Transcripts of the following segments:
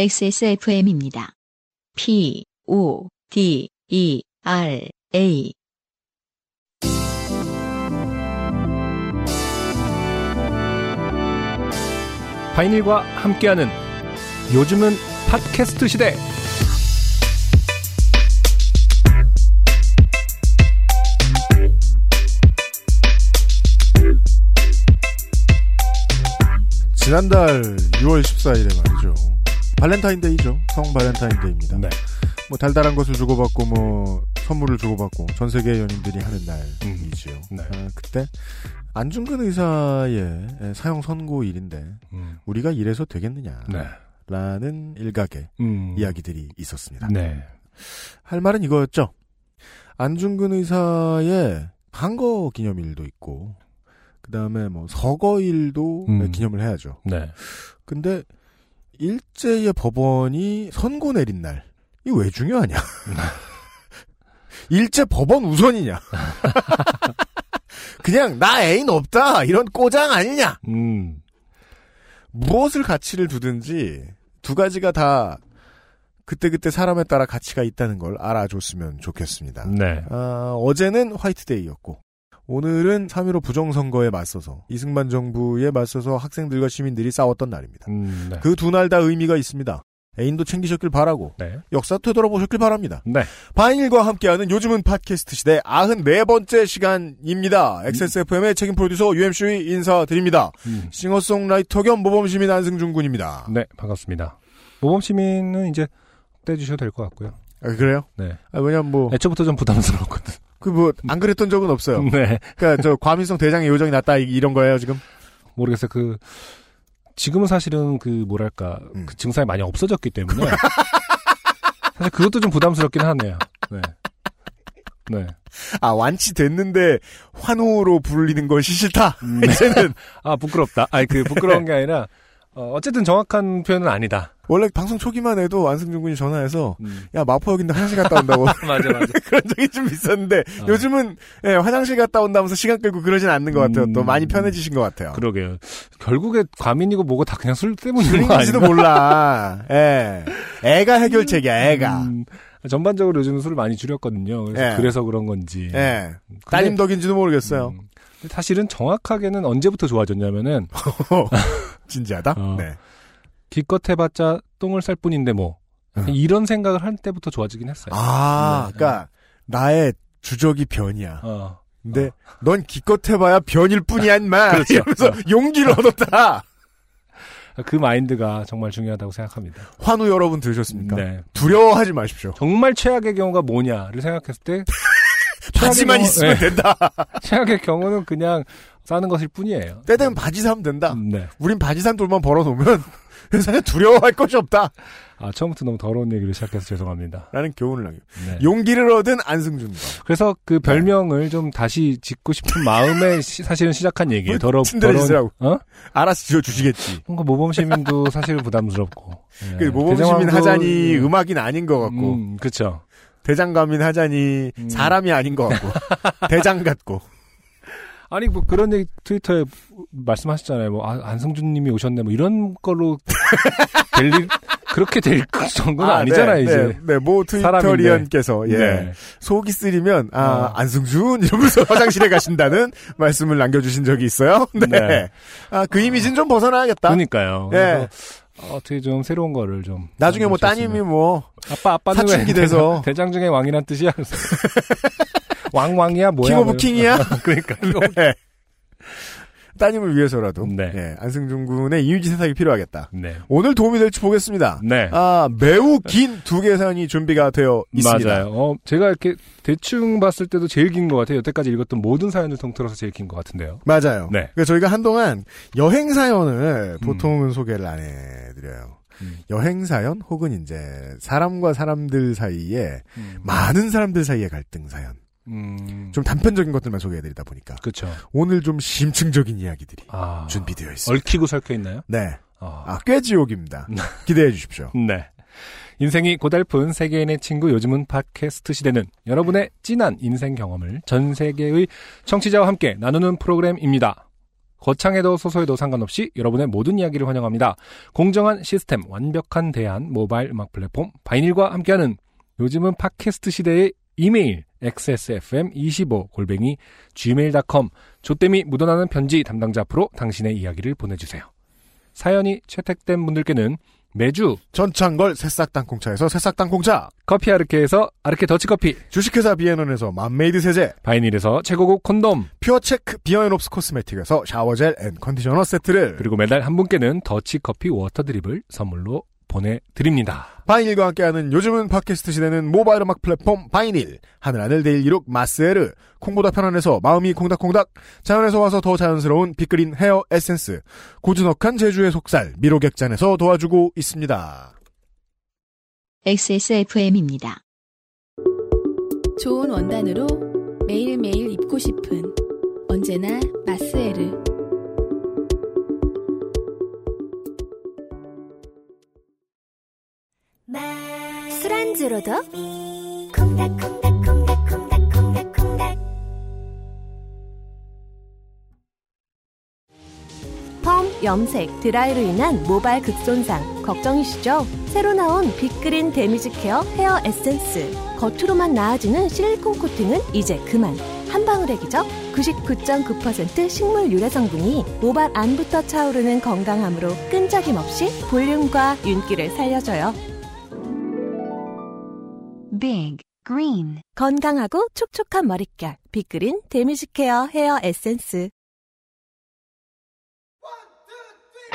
XSFM입니다. P, O, D, E, R, A. 바이닐과 함께하는 요즘은 팟캐스트 시대. 지난달 2월 14일에 말이죠. 발렌타인데이죠. 성 발렌타인데이입니다. 네. 뭐 달달한 것을 주고받고 뭐 선물을 주고받고 전 세계 연인들이 하는 날이지요. 네. 아, 그때 안중근 의사의 사형 선고일인데 음. 우리가 이래서 되겠느냐. 네. 라는 일각의 음. 이야기들이 있었습니다. 네. 할 말은 이거였죠. 안중근 의사의 항거 기념일도 있고, 그 다음에 뭐 서거일도 음. 기념을 해야죠. 네. 근데 일제의 법원이 선고 내린 날, 이거 왜 중요하냐? 일제 법원 우선이냐? 그냥 나 애인 없다 이런 꼬장 아니냐? 음. 무엇을 가치를 두든지 두 가지가 다 그때그때 사람에 따라 가치가 있다는 걸 알아줬으면 좋겠습니다. 네. 아, 어제는 화이트데이였고 오늘은 3.15 부정선거에 맞서서 이승만 정부에 맞서서 학생들과 시민들이 싸웠던 날입니다. 음. 네. 그두 날 다 의미가 있습니다. 애인도 챙기셨길 바라고 네. 역사도 되돌아보셨길 바랍니다. 네. 바인일과 함께하는 요즘은 팟캐스트 시대 94번째 시간입니다. XSFM의 책임 프로듀서 UMC 인사드립니다. 음. 싱어송라이터 겸 모범시민 안승준 군입니다. 네. 반갑습니다. 모범 시민은 이제 떼주셔도 될 것 같고요. 아, 그래요? 네. 아, 왜냐면 뭐, 애초부터 좀 부담스러웠거든. 그 뭐, 안 그랬던 적은 없어요. 네. 그니까 저 과민성 대장의 요정이 났다 이- 이런 거예요, 지금? 모르겠어요. 그 지금은 사실은 그 뭐랄까 음. 그 증상이 많이 없어졌기 때문에 사실 그것도 좀 부담스럽긴 하네요. 네. 네. 아, 완치됐는데 환호로 불리는 것이 싫다. 네. 이제는 아 부끄럽다. 아니 그 부끄러운 게 아니라 어, 어쨌든 정확한 표현은 아니다. 원래 방송 초기만 해도 안승준 군이 전화해서 음. 야, 마포역인데 화장실 갔다 온다고 맞아 맞아. 그런 적이 좀 있었는데 아. 요즘은 예, 화장실 갔다 온다면서 시간 끌고 그러진 않는 것 같아요. 또 음. 많이 편해지신 것 같아요. 그러게요. 결국에 과민이고 뭐고 다 그냥 술 때문인 거 술인지도 아닌가? 몰라. 예. 애가 해결책이야, 애가. 음, 전반적으로 요즘 술을 많이 줄였거든요. 그래서, 예. 그래서 그런 건지. 예. 근데, 따님 덕인지도 모르겠어요. 음, 사실은 정확하게는 언제부터 좋아졌냐면은 진지하다? 어. 네. 기껏 해봤자 똥을 쌀 뿐인데 뭐 음. 이런 생각을 할 때부터 좋아지긴 했어요. 아, 네. 그니까, 나의 주적이 변이야. 어. 근데, 넌 기껏 해봐야 변일 뿐이야, 인마. 그렇죠. 이러면서 어. 용기를 얻었다. 그 마인드가 정말 중요하다고 생각합니다. 환우 여러분 들으셨습니까? 네. 두려워하지 마십시오. 정말 최악의 경우가 뭐냐를 생각했을 때 바지만 경우- 있으면 네. 된다. 최악의 경우는 그냥 싸는 것일 뿐이에요. 때 되면 바지 사면 된다. 음, 네. 우린 바지 산 돈만 벌어놓으면 세상에 두려워할 것이 없다. 아 처음부터 너무 더러운 얘기를 시작해서 죄송합니다. 라는 교훈을 남겨. 네. 용기를 얻은 안승준과. 그래서 그 별명을 좀 다시 짓고 싶은 마음에 시- 사실은 시작한 얘기예요. 더러 친데레지라고. 어? 알아서 지어주시겠지. 뭔가 모범 시민도 사실은 부담스럽고. 그 네. 모범시민 대장황도- 하자니 음악인 아닌 것 같고 음, 그쵸. 대장감인 하자니 음. 사람이 아닌 것 같고 대장 같고 아니 뭐 그런 얘기 트위터에 말씀하셨잖아요. 뭐 아, 안성준님이 오셨네. 뭐 이런 걸로 될 일, 그렇게 될 정도는 아, 니잖아요 네, 이제. 네, 네, 모 사람인데. 트위터리언께서 예 네. 속이 쓰리면 아 어. 안승준 이러면서 화장실에 가신다는 말씀을 남겨주신 적이 있어요. 네. 네. 아그 이미지는 좀 벗어나야겠다. 그러니까요. 예. 어떻게 좀 새로운 거를 좀 나중에 뭐. 따님이 뭐 아빠 아빠는 왜 사춘기 돼서. 대장, 중에 왕이란 뜻이야. 왕왕이야 뭐야? king of 뭐 king이야? 그러니까 네. 따님을 위해서라도 네. 예, 안승준 군의 이미지 세탁이 필요하겠다. 네. 오늘 도움이 될지 보겠습니다. 네. 아 매우 긴 두개 사연이 준비가 되어 있습니다. 맞아요. 어, 제가 이렇게 대충 봤을 때도 제일 긴 것 같아요. 여태까지 읽었던 모든 사연을 통틀어서 제일 긴 것 같은데요. 맞아요. 네. 그래서 저희가 한동안 여행 사연을 보통은 소개를 안 해드려요. 음. 여행 사연 혹은 이제 사람과 사람들 사이에 음. 많은 사람들 사이의 갈등 사연. 음. 좀 단편적인 것들만 소개해드리다 보니까 그쵸. 오늘 좀 심층적인 이야기들이 아. 준비되어 있습니다. 얽히고 설켜 있나요? 네. 아. 아, 꽤 지옥입니다. 네. 기대해 주십시오. 네. 인생이 고달픈 세계인의 친구 요즘은 팟캐스트 시대는 여러분의 진한 인생 경험을 전 세계의 청취자와 함께 나누는 프로그램입니다. 거창해도 소소해도 상관없이 여러분의 모든 이야기를 환영합니다. 공정한 시스템, 완벽한 대안, 모바일 음악 플랫폼 바이닐과 함께하는 요즘은 팟캐스트 시대의 이메일 xsfm25 골뱅이 gmail.com 조땜이 묻어나는 편지 담당자 앞으로 당신의 이야기를 보내주세요. 사연이 채택된 분들께는 매주 전창걸 새싹 땅콩차에서 새싹 땅콩차, 커피 아르케에서 아르케 더치커피, 주식회사 비앤원에서 맘메이드 세제, 바이닐에서 최고급 콘돔, 퓨어체크 비어앤옵스 코스메틱에서 shower gel and conditioner 세트를. 그리고 매달 한 분께는 더치커피 water drip을 선물로 보내드립니다. 바이닐과 함께하는 요즘은 팟캐스트 시대는 모바일 음악 플랫폼 바이닐, 하늘하늘 daily look 마스에르, 콩보다 편안해서 마음이 콩닥콩닥, 자연에서 와서 더 자연스러운 빅그린 hair essence, 고즈넉한 제주의 속살, 미로객잔에서 도와주고 있습니다. XSFM입니다. 좋은 원단으로 매일매일 입고 싶은 언제나 마스에르 술안주로도 콩닥콩닥콩닥콩닥콩닥콩닥 펌, 염색, 드라이로 인한 모발 극손상. 걱정이시죠? 새로 나온 빅그린 damage care hair essence. 겉으로만 나아지는 실리콘 코팅은 이제 그만. 한 방울의 기적? 99.9% 식물 유래 성분이 모발 안부터 차오르는 건강함으로 끈적임 없이 볼륨과 윤기를 살려줘요 Big Green. 건강하고 촉촉한 머릿결 빅그린 damage care hair essence.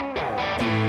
너랑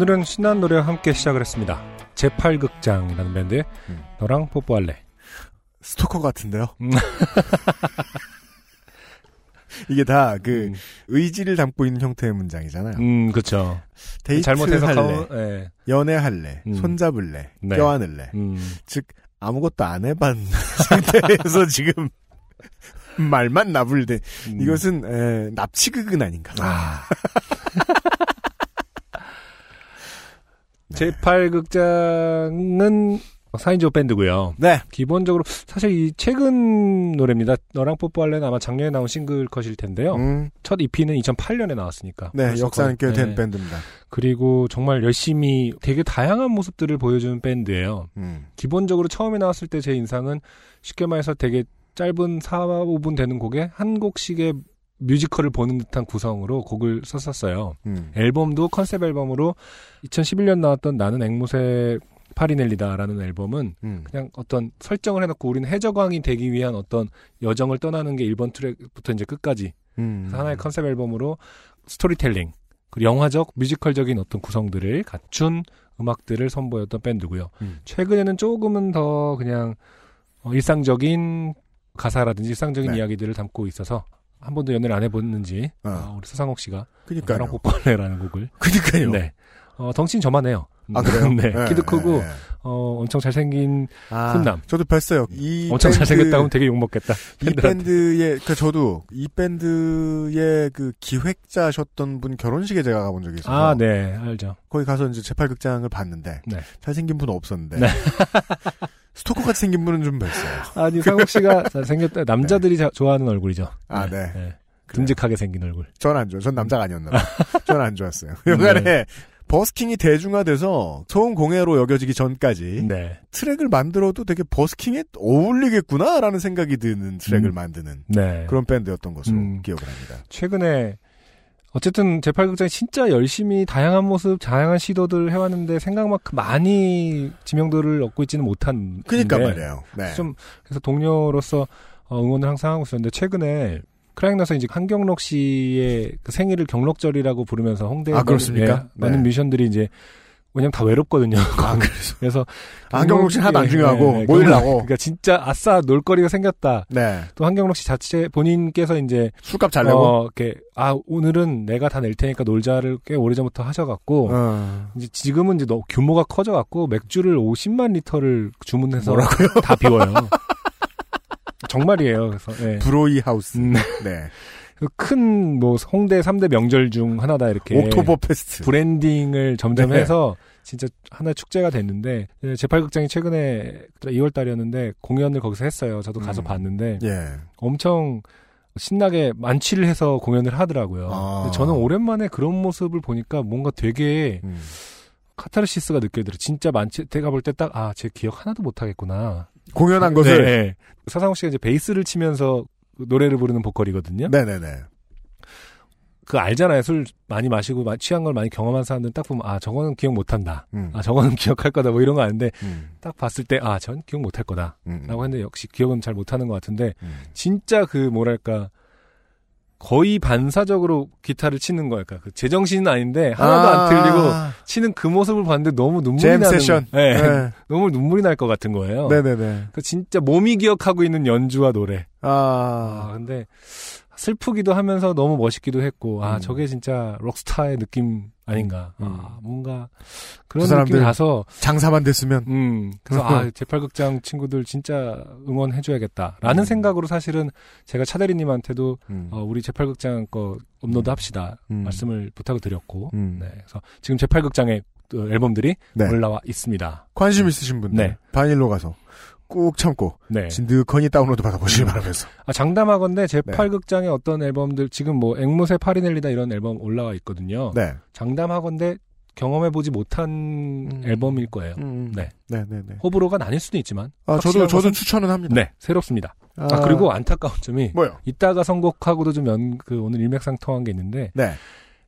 오늘은 신나는 노래와 함께 시작을 했습니다. 제8극장이라는 밴드의 음. 너랑 뽀뽀할래. 스토커 같은데요. 음. 이게 다그 음, 의지를 담고 있는 형태의 문장이잖아요. 음 그쵸. 데이트 잘못 할래, 해석하면, 예. 연애할래, 음. 손잡을래, 네. 껴안을래. 음, 즉 아무것도 안 해본 상태에서 지금 말만 나불대. 음. 이것은 에, 납치극은 아닌가. 아. 제8극장은 4인조 밴드고요. 네. 기본적으로 사실 이 최근 노래입니다. 너랑 뽀뽀할래는 아마 작년에 나온 싱글 컷일 텐데요. 음, 첫 EP는 2008년에 나왔으니까. 네, 역사는 거의- 꽤된 네. 밴드입니다. 그리고 정말 열심히 되게 다양한 모습들을 보여주는 밴드예요. 음, 기본적으로 처음에 나왔을 때 제 인상은 쉽게 말해서 되게 짧은 4, 5분 되는 곡에 한 곡씩의 뮤지컬을 보는 듯한 구성으로 곡을 썼었어요. 음. 앨범도 컨셉 앨범으로 2011년 나왔던 나는 앵무새 파리넬리다라는 앨범은 음. 그냥 어떤 설정을 해놓고 우리는 해적왕이 되기 위한 어떤 여정을 떠나는 게 1번 트랙부터 이제 끝까지 음. 하나의 컨셉 앨범으로 스토리텔링 그리고 영화적 뮤지컬적인 어떤 구성들을 갖춘 음악들을 선보였던 밴드고요. 음. 최근에는 조금은 더 그냥 어, 일상적인 가사라든지 일상적인 네. 이야기들을 담고 있어서 한 번도 연애를 안 해봤는지 어. 어, 우리 서상옥 씨가 그니까요. 나랑 뽀뽀할래라는 곡을 그니까요. 네. 어, 덩치는 저만해요. 아, 그래요? 네. 네, 키도 크고 네, 네. 어, 엄청 잘생긴 아, 훈남. 저도 뵀어요. 이 엄청 밴드- 잘생겼다고 하면 되게 욕먹겠다. 이. 밴드의 그 저도 이 밴드의 그 기획자셨던 분 결혼식에 제가 가본 적이 있어서 아, 네. 알죠. 거기 가서 이제 제팔극장을 봤는데 네. 잘생긴 분은 없었는데 네. 스토커 같이 생긴 분은 좀 뵀어요. 아니, 상욱 씨가 잘생겼다. 남자들이 자- 좋아하는 얼굴이죠. 아, 네. 듬직하게 생긴 얼굴. 전 안 좋아. 전 남자가 아니었나 봐. 전안 좋았어요. 여간에 버스킹이 대중화돼서 소음 공해로 여겨지기 전까지 네. 트랙을 만들어도 되게 버스킹에 어울리겠구나라는 생각이 드는 트랙을 음. 만드는 네. 그런 밴드였던 것으로 음. 기억을 합니다. 최근에 어쨌든 제8극장이 진짜 열심히 다양한 모습, 다양한 시도들을 해왔는데 생각만큼 많이 지명도를 얻고 있지는 못한. 그니까 데 말이에요. 네. 좀 그래서 동료로서 어, 응원을 항상 하고 있었는데 최근에 크라잉넛에서 이제 한경록 씨의 그 생일을 경록절이라고 부르면서 홍대 아, 그렇습니까? 네, 많은 네. 뮤지션들이 이제 왜냐면 다 외롭거든요. 아, 그래서. 그래서 한경록 씨는 하나도 안 예, 중요하고 예, 모이려고. 그러니까 진짜 아싸 놀거리가 생겼다. 네. 또 한경록 씨 자체 본인께서 이제 술값 잘 내고. 어, 이렇게 아 오늘은 내가 다 낼 테니까 놀자를 꽤 오래전부터 하셔갖고 어. 이제 지금은 이제 너 규모가 커져갖고 맥주를 50만 리터를 주문해서 뭐라고요? 다 비워요. 정말이에요. 그래서 예. 브로이 하우스. 음, 네. 큰 뭐 홍대 3대 명절 중 하나다 이렇게 옥토버 페스트. branding을 점점 네. 해서 진짜 하나의 축제가 됐는데 예, 제8극장이 최근에 2월 달이었는데 공연을 거기서 했어요. 저도 가서 음. 봤는데 예. 엄청 신나게 만취를 해서 공연을 하더라고요. 아. 근데 저는 오랜만에 그런 모습을 보니까 뭔가 되게 음. 카타르시스가 느껴지더라고요. 진짜 만취, 제가 볼 때 딱, 아, 제 기억 하나도 못 하겠구나. 공연한 것을. 네. 서상욱 씨가 이제 베이스를 치면서 그 노래를 부르는 보컬이거든요. 네네네. 그 알잖아요. 술 많이 마시고 마- 취한 걸 많이 경험한 사람들은 딱 보면, 아, 저거는 기억 못한다. 음. 아, 저거는 기억할 거다. 뭐 이런 거 아는데, 음. 딱 봤을 때, 아, 전 기억 못할 거다. 음. 라고 했는데, 역시 기억은 잘 못하는 것 같은데, 음. 진짜 그 뭐랄까 거의 반사적으로 기타를 치는 거야. 그러니까 그 제정신은 아닌데 하나도 아, 안 틀리고 치는 그 모습을 봤는데 너무 눈물이 잼 나는 세션. 네. 네. 너무 눈물이 날 것 같은 거예요. 네네네. 그 진짜 몸이 기억하고 있는 연주와 노래. 아, 아. 근데 슬프기도 하면서 너무 멋있기도 했고 아 음. 저게 진짜 록스타의 느낌 아닌가. 음. 아, 뭔가 그런 그 느낌이 나서 장사만 됐으면. 음, 그래서 아, 제팔극장 친구들 진짜 응원해줘야겠다 라는 음. 생각으로 사실은 제가 차대리님한테도 음. 어, 우리 제팔극장 거 업로드 합시다 음. 말씀을 부탁을 드렸고, 음. 네, 그래서 지금 제팔극장의 그 앨범들이 네. 올라와 있습니다. 관심 있으신 분들. 네. 바닐로 가서 꾹 참고 네. 진득하니 다운로드 받아보시기 바라면서. 아, 장담하건대 네. 제팔극장의 어떤 앨범들 지금 뭐 앵무새 파리넬리다 이런 앨범 올라와 있거든요. 네. 장담하건대 경험해보지 못한 음. 앨범일 거예요. 음. 네. 네네네. 호불호가 나뉠 수는 있지만. 아, 저도, 저도 추천은 합니다. 네, 새롭습니다. 아, 그리고 안타까운 점이 뭐요? 이따가 선곡하고도 좀 연, 그 오늘 일맥상통한 게 있는데 네.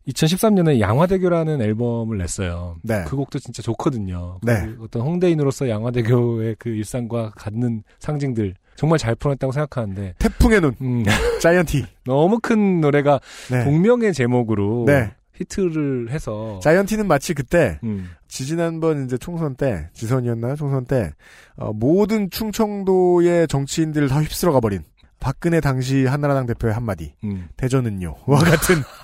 2013년에 양화대교라는 앨범을 냈어요. 네. 그 곡도 진짜 좋거든요. 네. 그 어떤 홍대인으로서 양화대교의 그 일상과 갖는 상징들 정말 잘 풀어냈다고 생각하는데 태풍의 눈, 음, 자이언티. 너무 큰 노래가 네. 동명의 제목으로 네. 히트를 해서 자이언티는 마치 그때 음, 지지난번 이제 총선 때 지선이었나요? 총선 때 어, 모든 충청도의 정치인들을 다 휩쓸어가 버린 박근혜 당시 한나라당 대표의 한마디 음. 대전은요 와 같은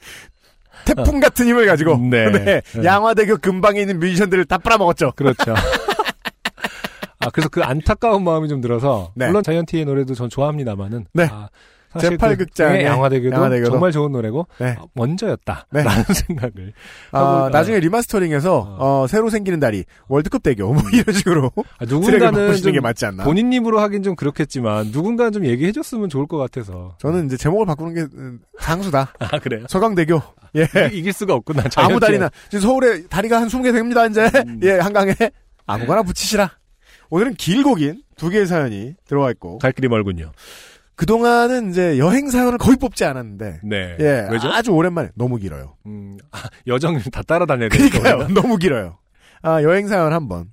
태풍 같은 힘을 가지고 네. 네, 네. 양화대교 근방에 있는 뮤지션들을 다 빨아먹었죠. 그렇죠. 아 그래서 그 안타까운 마음이 좀 들어서 네. 물론 자이언티의 노래도 전 좋아합니다만은 네. 아, 제8극장의 그 양화대교도, 양화대교도 정말 좋은 노래고 네. 아, 먼저였다라는 네. 생각을 아, 나중에 리마스터링해서 어, 새로 생기는 다리 월드컵 대교 뭐 이런 식으로 아, 누군가는 게 맞지 않나? 본인 입으로 하긴 좀 그렇겠지만 누군가는 좀 얘기해 줬으면 좋을 것 같아서 저는 이제 제목을 바꾸는 게 음, 장수다. 아 그래요 서강대교. 예. 이- 이길 수가 없구나 아무. 다리나 지금 서울에 다리가 한 20개 됩니다 이제 음. 예 한강에 아무거나 붙이시라 오늘은 길고 긴 두 개의 사연이 들어와 있고 갈 길이 멀군요 그동안은 이제 여행 사연을 거의 뽑지 않았는데. 네. 예 왜죠? 아주 오랜만에 너무 길어요. 음, 아, 여정을 다 따라다녀야 되니까 그러니까요. 너무 길어요. 아 여행 사연 한 번.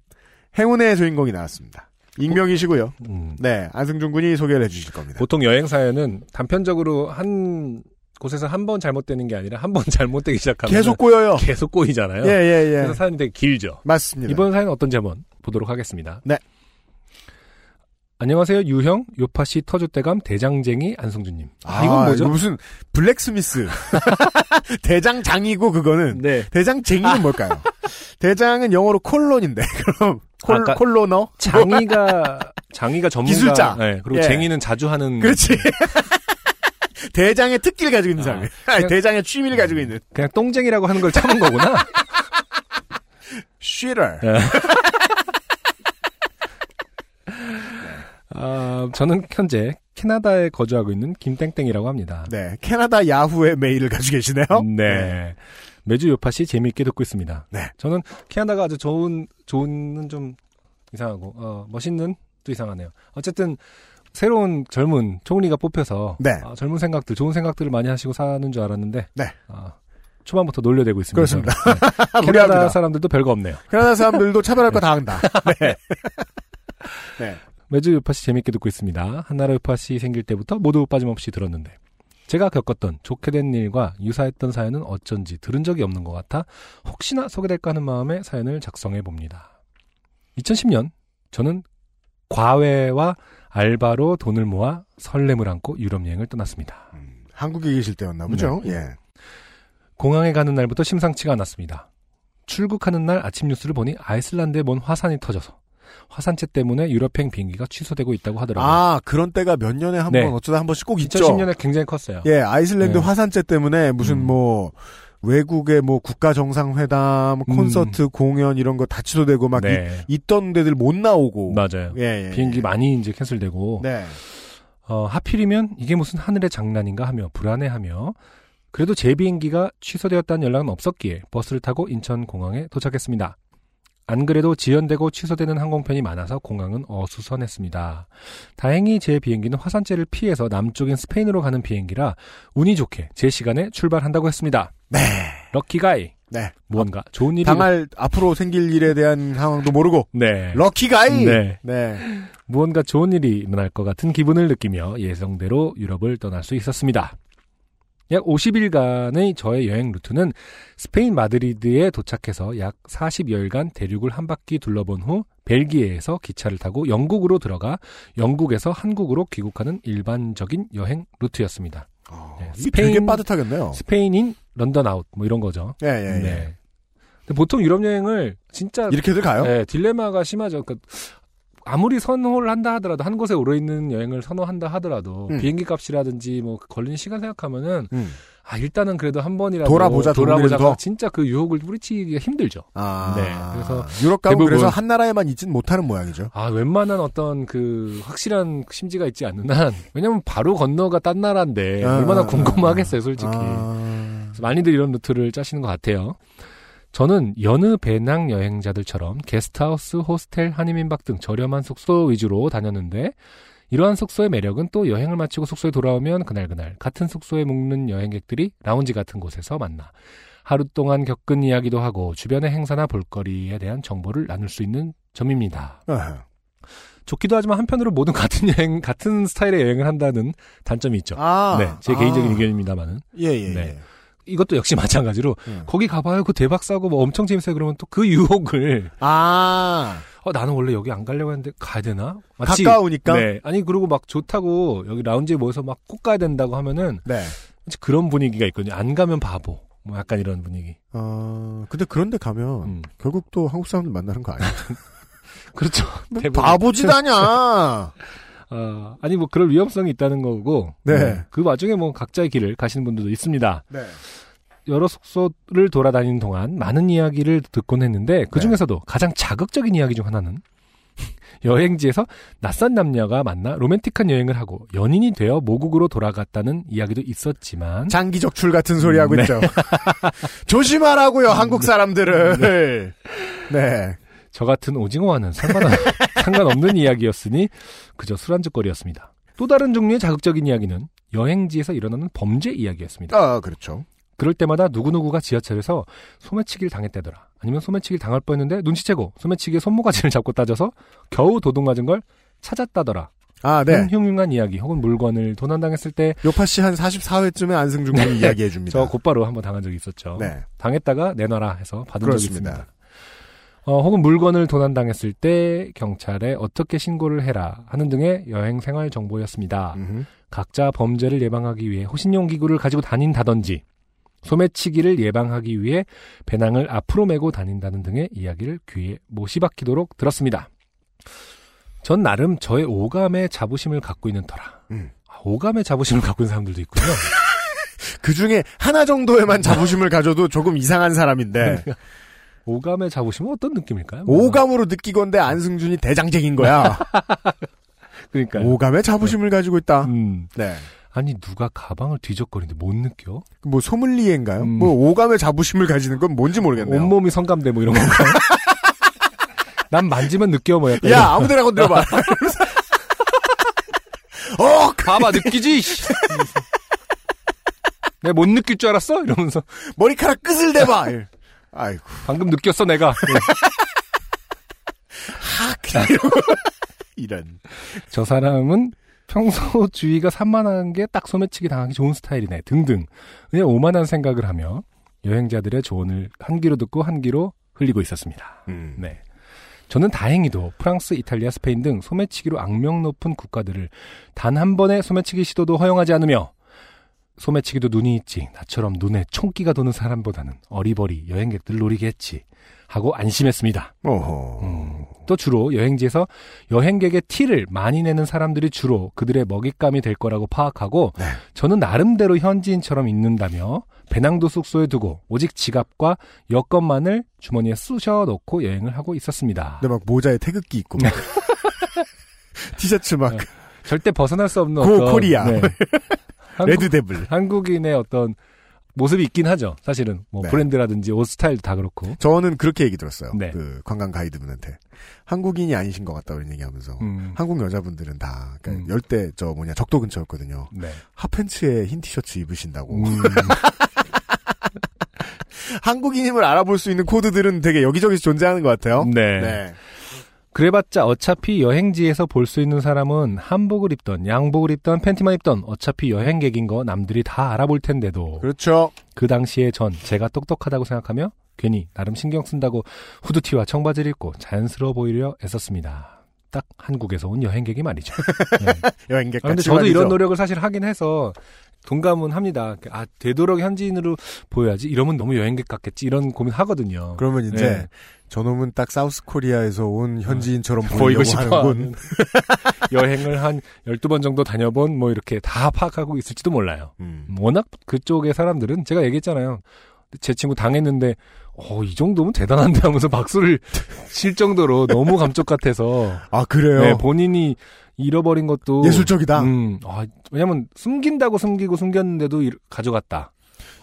행운의 주인공이 나왔습니다. 익명이시고요. 음. 네 안승준 군이 소개를 해주실 겁니다. 보통 여행 사연은 단편적으로 한 곳에서 한 번 잘못되는 게 아니라 한 번 잘못되기 시작하면 계속 꼬여요. 계속 꼬이잖아요. 예 예 예. 그래서 사연이 되게 길죠. 맞습니다. 이번 사연은 어떤지 한번 보도록 하겠습니다. 네. 안녕하세요. 유형, 요파시 터줏대감, 대장쟁이, 안성준님. 아, 이건 뭐죠? 이거 무슨 블랙스미스 대장장이고 그거는 네. 대장쟁이는 뭘까요? 대장은 영어로 콜론인데 그럼 콜, 아까- 콜로너? 장이가, 장이가 전문가. 기술자. 네, 그리고 예. 쟁이는 자주 하는. 그렇지. 대장의 특기를 가지고 있는 아, 사람. 아니, 그냥- 대장의 취미를 가지고 있는. 그냥 똥쟁이라고 하는 걸 참은 거구나. 쉬럴. 네. 아, 저는 현재 캐나다에 거주하고 있는 김땡땡이라고 합니다. 네. 캐나다 야후의 메일을 가지고 계시네요. 네. 매주 요파시 재미있게 듣고 있습니다. 네. 저는 캐나다가 아주 좋은, 좋은은 좀 이상하고, 어, 멋있는 또 이상하네요. 어쨌든, 새로운 젊은 총리가 뽑혀서, 네. 아, 젊은 생각들, 좋은 생각들을 많이 하시고 사는 줄 알았는데, 네. 아, 초반부터 놀려대고 있습니다. 그렇습니다. 네. 캐나다. 사람들도 별거 없네요. 캐나다 사람들도 차별할 거 다 한다. 네. 네. 매주 요파시 재밌게 듣고 있습니다. 한나라 요파시 생길 때부터 모두 빠짐없이 들었는데 제가 겪었던 좋게 된 일과 유사했던 사연은 어쩐지 들은 적이 없는 것 같아 혹시나 소개될까 하는 마음에 사연을 작성해 봅니다. 2010년 저는 과외와 알바로 돈을 모아 설렘을 안고 유럽 여행을 떠났습니다. 음, 한국에 계실 때였나 보죠. 네. 예. 공항에 가는 날부터 심상치가 않았습니다. 출국하는 날 아침 뉴스를 보니 아이슬란드에 먼 화산이 터져서 화산재 때문에 유럽행 비행기가 취소되고 있다고 하더라고요. 아, 그런 때가 몇 년에 한 번, 네. 어쩌다 한 번씩 꼭 있죠. 2010년에 굉장히 컸어요. 예, 아이슬란드 네. 화산재 때문에 무슨 음. 뭐, 외국의 뭐 국가 정상회담, 음. 콘서트, 공연 이런 거 다 취소되고 막 네. 이- 있던 데들 못 나오고. 맞아요. 예, 예. 비행기 예. 많이 이제 캔슬되고 네. 어, 하필이면 이게 무슨 하늘의 장난인가 하며 불안해하며 그래도 제 비행기가 취소되었다는 연락은 없었기에 버스를 타고 인천공항에 도착했습니다. 안 그래도 지연되고 취소되는 항공편이 많아서 공항은 어수선했습니다. 다행히 제 비행기는 화산재를 피해서 남쪽인 스페인으로 가는 비행기라 운이 좋게 제 시간에 출발한다고 했습니다. 네. 럭키가이. 네. 무언가 좋은 일이 당할 앞으로 생길 일에 대한 상황도 모르고 네. 럭키 가이. 네. 네. 무언가 좋은 일이 일어날 것 같은 기분을 느끼며 예정대로 유럽을 떠날 수 있었습니다. 약 50일간의 저의 여행 루트는 스페인 마드리드에 도착해서 약 40여일간 대륙을 한 바퀴 둘러본 후 벨기에에서 기차를 타고 영국으로 들어가 영국에서 한국으로 귀국하는 일반적인 여행 루트였습니다. 어, 네, 스페인- 되게 빠듯하겠네요. 스페인 in 런던 아웃 뭐 이런 거죠. 예, 예, 예. 네. 보통 유럽 여행을 진짜 이렇게들 가요? 네, 딜레마가 심하죠. 그러니까 아무리 선호를 한다 하더라도 한 곳에 오래 있는 여행을 선호한다 하더라도 음. 비행기 값이라든지 뭐 걸리는 시간 생각하면은 음. 아 일단은 그래도 한 번이라도 돌아보자, 더. 진짜 그 유혹을 뿌리치기가 힘들죠. 아. 네, 그래서 유럽 가면 대부분- 그래서 한 나라에만 있진 못하는 모양이죠. 아 웬만한 어떤 그 확실한 심지가 있지 않는 한 왜냐면 바로 건너가 딴 나라인데 아, 얼마나 아, 궁금하겠어요, 솔직히. 아. 많이들 이런 루트를 짜시는 것 같아요. 저는 여느 배낭 여행자들처럼 게스트하우스, 호스텔, 한인민박 등 저렴한 숙소 위주로 다녔는데 이러한 숙소의 매력은 또 여행을 마치고 숙소에 돌아오면 그날그날 같은 숙소에 묵는 여행객들이 라운지 같은 곳에서 만나 하루 동안 겪은 이야기도 하고 주변의 행사나 볼거리에 대한 정보를 나눌 수 있는 점입니다. 아하. 좋기도 하지만 한편으로 모든 같은 여행, 같은 스타일의 여행을 한다는 단점이 있죠. 아. 네, 제 아. 개인적인 의견입니다만은. 예, 예, 네. 예. 이것도 역시 마찬가지로 음. 거기 가봐요. 그 대박 사고 뭐 엄청 재밌어요. 그러면 또 그 유혹을 아, 어, 나는 원래 여기 안 가려고 했는데 가야 되나? 마치 가까우니까? 네. 아니 그리고 막 좋다고 여기 라운지에 모여서 막 꼭 가야 된다고 하면은 네. 그런 분위기가 있거든요. 안 가면 바보. 뭐 약간 이런 분위기. 어, 근데 그런데 가면 음. 결국 또 한국 사람들 만나는 거 아니야? 그렇죠. 대부분. 바보짓 아냐! 어, 아니 뭐 그럴 위험성이 있다는 거고. 네. 음, 그 와중에 뭐 각자의 길을 가시는 분들도 있습니다. 네. 여러 숙소를 돌아다니는 동안 많은 이야기를 듣곤 했는데 네. 그 중에서도 가장 자극적인 이야기 중 하나는 여행지에서 낯선 남녀가 만나 로맨틱한 여행을 하고 연인이 되어 모국으로 돌아갔다는 이야기도 있었지만 장기 적출 같은 소리 하고 음, 네. 있죠. 조심하라고요, 한국 사람들을. 네. 저 같은 오징어와는 상관없, 상관없는 이야기였으니 그저 술안주거리였습니다. 또 다른 종류의 자극적인 이야기는 여행지에서 일어나는 범죄 이야기였습니다. 아, 그렇죠. 그럴 때마다 누구누구가 지하철에서 소매치기를 당했다더라. 아니면 소매치기를 당할 뻔했는데 눈치채고 소매치기의 손모가지를 잡고 따져서 겨우 도둑 맞은 걸 찾았다더라. 아, 네. 흉흉한 이야기 혹은 물건을 도난당했을 때저 요파 씨 한 44회쯤에 안승준 군이 이야기해 줍니다. 곧바로 한번 당한 적이 있었죠. 네. 당했다가 내놔라 해서 받은 그렇습니다. 적이 있습니다. 어, 혹은 물건을 도난당했을 때 경찰에 어떻게 신고를 해라 하는 등의 여행 생활 정보였습니다. 음흠. 각자 범죄를 예방하기 위해 호신용 기구를 가지고 다닌다든지 소매치기를 예방하기 위해 배낭을 앞으로 메고 다닌다는 등의 이야기를 귀에 못이 박히도록 들었습니다. 전 나름 저의 오감의 자부심을 갖고 있는 터라. 음. 아, 오감의 자부심을 갖고 있는 사람들도 있군요. 그 중에 하나 정도에만 자부심을 가져도 조금 이상한 사람인데, 오감의 자부심은 어떤 느낌일까요? 오감으로 느끼건데 안승준이 대장쟁인 거야. 그러니까. 오감의 자부심을 가지고 있다. 음. 네. 아니 누가 가방을 뒤적거리는데 못 느껴? 뭐 소믈리에인가요? 음. 뭐 오감의 자부심을 가지는 건 뭔지 모르겠네요. 온몸이 성감대 뭐 이런 건가요? 난 만지면 느껴 뭐 약간. 야, 아무데나 건드려봐. 어, 봐봐 느끼지. 내가 못 느낄 줄 알았어? 이러면서 머리카락 끝을 대봐. 아이고. 방금 느꼈어 내가. 이런. 저 사람은 평소 주의가 산만한 게 딱 소매치기 당하기 좋은 스타일이네 등등 그냥 오만한 생각을 하며 여행자들의 조언을 한 귀로 듣고 한 귀로 흘리고 있었습니다. 음. 네. 저는 다행히도 프랑스, 이탈리아, 스페인 등 소매치기로 악명 높은 국가들을 단 한 번의 소매치기 시도도 허용하지 않으며 소매치기도 눈이 있지 나처럼 눈에 총기가 도는 사람보다는 어리버리 여행객들 노리게 했지 하고 안심했습니다. 어허. 음, 또 주로 여행지에서 여행객의 티를 많이 내는 사람들이 주로 그들의 먹잇감이 될 거라고 파악하고 네. 저는 나름대로 현지인처럼 있는다며 배낭도 숙소에 두고 오직 지갑과 여권만을 주머니에 쑤셔 넣고 여행을 하고 있었습니다. 근데 막 모자에 태극기 있고 막. 티셔츠 막 절대 벗어날 수 없는 고 어떤 코리아. 네. Red Devil. 한국인의 어떤 모습이 있긴 하죠. 사실은 뭐 네. 브랜드라든지 옷 스타일도 다 그렇고. 저는 그렇게 얘기 들었어요. 네. 그 관광 가이드분한테 한국인이 아니신 것 같다 그런 얘기하면서 음, 한국 여자분들은 다 그러니까 음. 열대 저 뭐냐 적도 근처였거든요. 네. 핫팬츠에 흰 티셔츠 입으신다고. 음, 한국인임을 알아볼 수 있는 코드들은 되게 여기저기서 존재하는 것 같아요. 네. 네. 그래봤자 어차피 여행지에서 볼 수 있는 사람은 한복을 입던 양복을 입던 팬티만 입던 어차피 여행객인 거 남들이 다 알아볼 텐데도 그렇죠. 그 당시에 전 제가 똑똑하다고 생각하며 괜히 나름 신경 쓴다고 후드티와 청바지를 입고 자연스러워 보이려 애썼습니다. 딱 한국에서 온 여행객이 말이죠. 네. 여행객 아, 근데 같이 저도 말이죠. 이런 노력을 사실 하긴 해서 동감은 합니다. 아 되도록 현지인으로 보여야지. 이러면 너무 여행객 같겠지. 이런 고민 하거든요. 그러면 이제 네. 저놈은 딱 사우스 코리아에서 온 현지인처럼 보이고 보이려고 싶어 하는군. 하는 여행을 한 12번 정도 다녀본 뭐 이렇게 다 파악하고 있을지도 몰라요. 음. 워낙 그쪽의 사람들은 제가 얘기했잖아요. 제 친구 당했는데 어, 이 정도면 대단한데 하면서 박수를 칠 정도로 너무 감쪽 같아서 아 그래요. 네, 본인이 잃어버린 것도 예술적이다. 음, 아, 왜냐면 숨긴다고 숨기고 숨겼는데도 일- 가져갔다.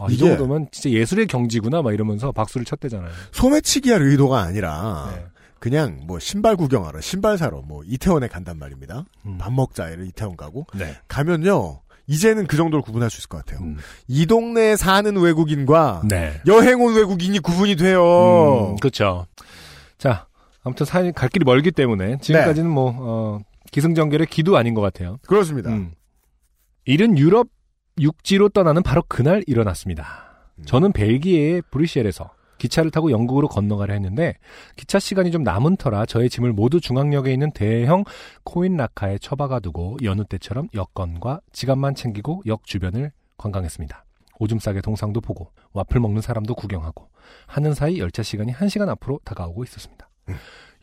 아, 이 정도면 진짜 예술의 경지구나 막 이러면서 박수를 쳤대잖아요. 소매치기 할 의도가 아니라 네. 그냥 뭐 신발 구경하러 신발 사러 뭐 이태원에 간단 말입니다. 음. 밥 먹자 이를 이태원 가고 네. 가면요 이제는 그 정도로 구분할 수 있을 것 같아요. 음. 이 동네에 사는 외국인과 네. 여행 온 외국인이 구분이 돼요. 음, 그렇죠. 자, 아무튼 사, 갈 길이 멀기 때문에 지금까지는 네. 뭐 어, 기승전결의 기도 아닌 것 같아요. 그렇습니다. 음. 일은 유럽 육지로 떠나는 바로 그날 일어났습니다. 저는 벨기에의 브뤼셀에서 기차를 타고 영국으로 건너가려 했는데 기차 시간이 좀 남은 터라 저의 짐을 모두 중앙역에 있는 대형 코인 라카에 처박아 두고 여느 때처럼 여권과 지갑만 챙기고 역 주변을 관광했습니다. 오줌 싸게 동상도 보고 와플 먹는 사람도 구경하고 하는 사이 열차 시간이 1시간 앞으로 다가오고 있었습니다.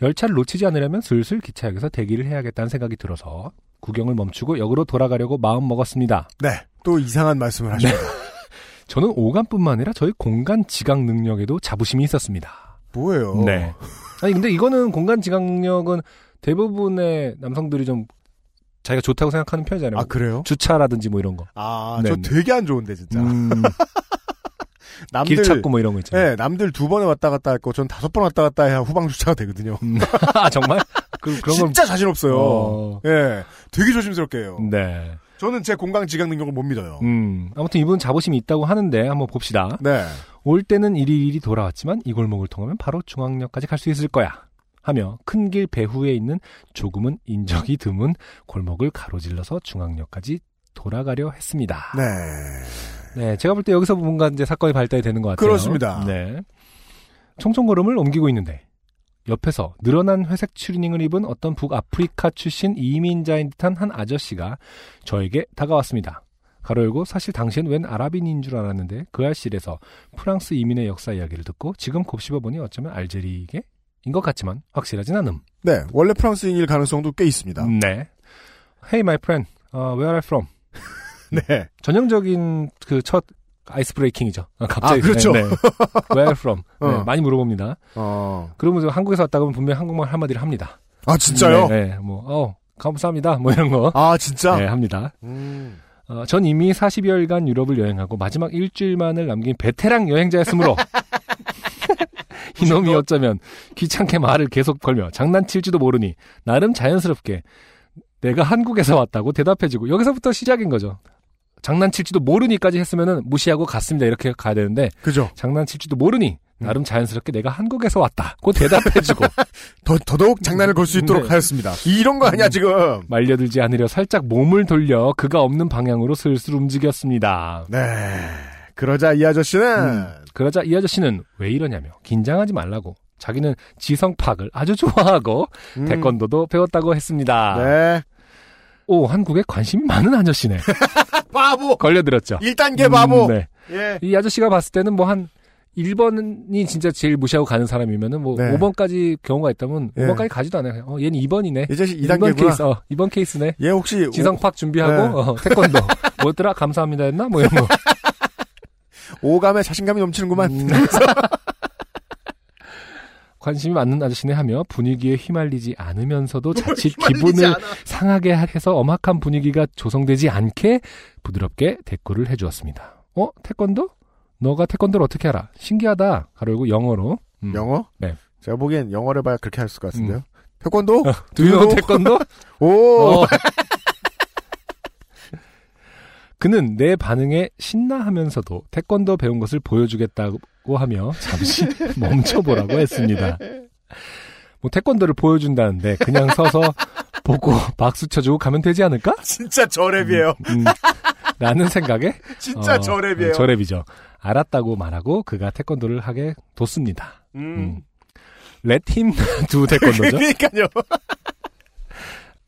열차를 놓치지 않으려면 슬슬 기차역에서 대기를 해야겠다는 생각이 들어서 구경을 멈추고 역으로 돌아가려고 마음 먹었습니다. 네. 또 이상한 말씀을 하십니다. 저는 오감뿐만 아니라 저희 공간 지각 능력에도 자부심이 있었습니다. 뭐예요? 네. 아니 근데 이거는 공간 지각력은 대부분의 남성들이 좀 자기가 좋다고 생각하는 편이잖아요. 아, 그래요? 주차라든지 뭐 이런 거. 아, 네, 저 네. 되게 안 좋은데, 진짜. 음, 남들, 길 찾고 뭐 이런 거 있잖아요. 네, 남들 두 번에 왔다 갔다 했고, 전 다섯 번 왔다 갔다 해야 후방 주차가 되거든요. 아 정말? 그, 그런 걸 진짜 자신 없어요. 어, 예. 되게 조심스럽게 해요. 네. 저는 제 공간 지각 능력을 못 믿어요. 음, 아무튼 이분 자부심이 있다고 하는데 한번 봅시다. 네. 올 때는 이리이리 돌아왔지만 이 골목을 통하면 바로 중앙역까지 갈 수 있을 거야. 하며 큰 길 배후에 있는 조금은 인적이 드문 골목을 가로질러서 중앙역까지 돌아가려 했습니다. 네. 네, 제가 볼 때 여기서 뭔가 이제 사건이 발달이 되는 것 같아요. 그렇습니다. 네. 총총걸음을 옮기고 있는데 옆에서 늘어난 회색 추리닝을 입은 어떤 북아프리카 출신 이민자인 듯한 한 아저씨가 저에게 다가왔습니다. 가로 열고 사실 당시엔 웬 아랍인인 줄 알았는데 그 알실에서 프랑스 이민의 역사 이야기를 듣고 지금 곱씹어 보니 어쩌면 알제리계 인 것 같지만 확실하진 않음. 네. 원래 프랑스인일 가능성도 꽤 있습니다. 네. Hey my friend, uh, where are you from? 네. 전형적인 그 첫 아이스 브레이킹이죠. 아, 갑자기 아, 그렇죠. 네, 네. Where from? 네, 어. 많이 물어봅니다. 어. 그러면 저 한국에서 왔다 그러면 분명히 한국말 한마디를 합니다. 아, 진짜요? 네, 네. 뭐, 어, 감사합니다. 뭐 이런 거. 아, 진짜? 네, 합니다. 음. 어, 전 이미 40여일간 유럽을 여행하고 마지막 일주일만을 남긴 베테랑 여행자였으므로 이놈이 어쩌면 귀찮게 말을 계속 걸며 장난칠지도 모르니 나름 자연스럽게 내가 한국에서 왔다고 대답해주고 여기서부터 시작인 거죠. 장난칠지도 모르니까지 했으면은 무시하고 갔습니다 이렇게 가야 되는데 그죠. 장난칠지도 모르니 나름 자연스럽게 내가 한국에서 왔다고 대답해주고 더, 더더욱 장난을 걸 수 있도록 네. 하였습니다. 이런 거 아니야, 지금? 말려들지 않으려 살짝 몸을 돌려 그가 없는 방향으로 슬슬 움직였습니다. 네. 그러자 이 아저씨는, 음. 그러자 이 아저씨는 왜 이러냐며 긴장하지 말라고 자기는 지성 팍을 아주 좋아하고 음. 태권도도 배웠다고 했습니다. 네. 오 한국에 관심이 많은 아저씨네. 바보! 걸려들었죠. 1단계 바보! 음, 네. 예. 이 아저씨가 봤을 때는 뭐 한 1번이 진짜 제일 무시하고 가는 사람이면은 뭐 네. 5번까지 경우가 있다면 예. 5번까지 가지도 않아요. 어, 얘는 2번이네. 이 자식 2번 2단계구나. 케이스, 어, 2번 케이스네. 얘 혹시 지성팍 준비하고 네. 어, 태권도 뭐더라 감사합니다 했나 뭐 이런 거. 오, 오감에 자신감이 넘치는구만. 음. 관심이 많는 아저씨네 하며 분위기에 휘말리지 않으면서도 자칫 기분을 상하게 해서 엄악한 분위기가 조성되지 않게 부드럽게 대꾸를 해주었습니다. 어? 태권도? 너가 태권도를 어떻게 알아? 신기하다. 가로 열고 영어로. 음. 영어? 네. 제가 보기엔 영어를 봐야 그렇게 할것 같은데요. 태권도? Do you know 두유도? 태권도? 오! 어. 그는 내 반응에 신나하면서도 태권도 배운 것을 보여주겠다고 하며 잠시 멈춰보라고 했습니다. 뭐 태권도를 보여준다는데 그냥 서서 보고 박수 쳐주고 가면 되지 않을까? 진짜 저랩이에요. 음, 라는 생각에 진짜 어, 저랩이에요. 저랩이죠. 알았다고 말하고 그가 태권도를 하게 뒀습니다. 음. 음. Him do 태권도죠. 그러니까요.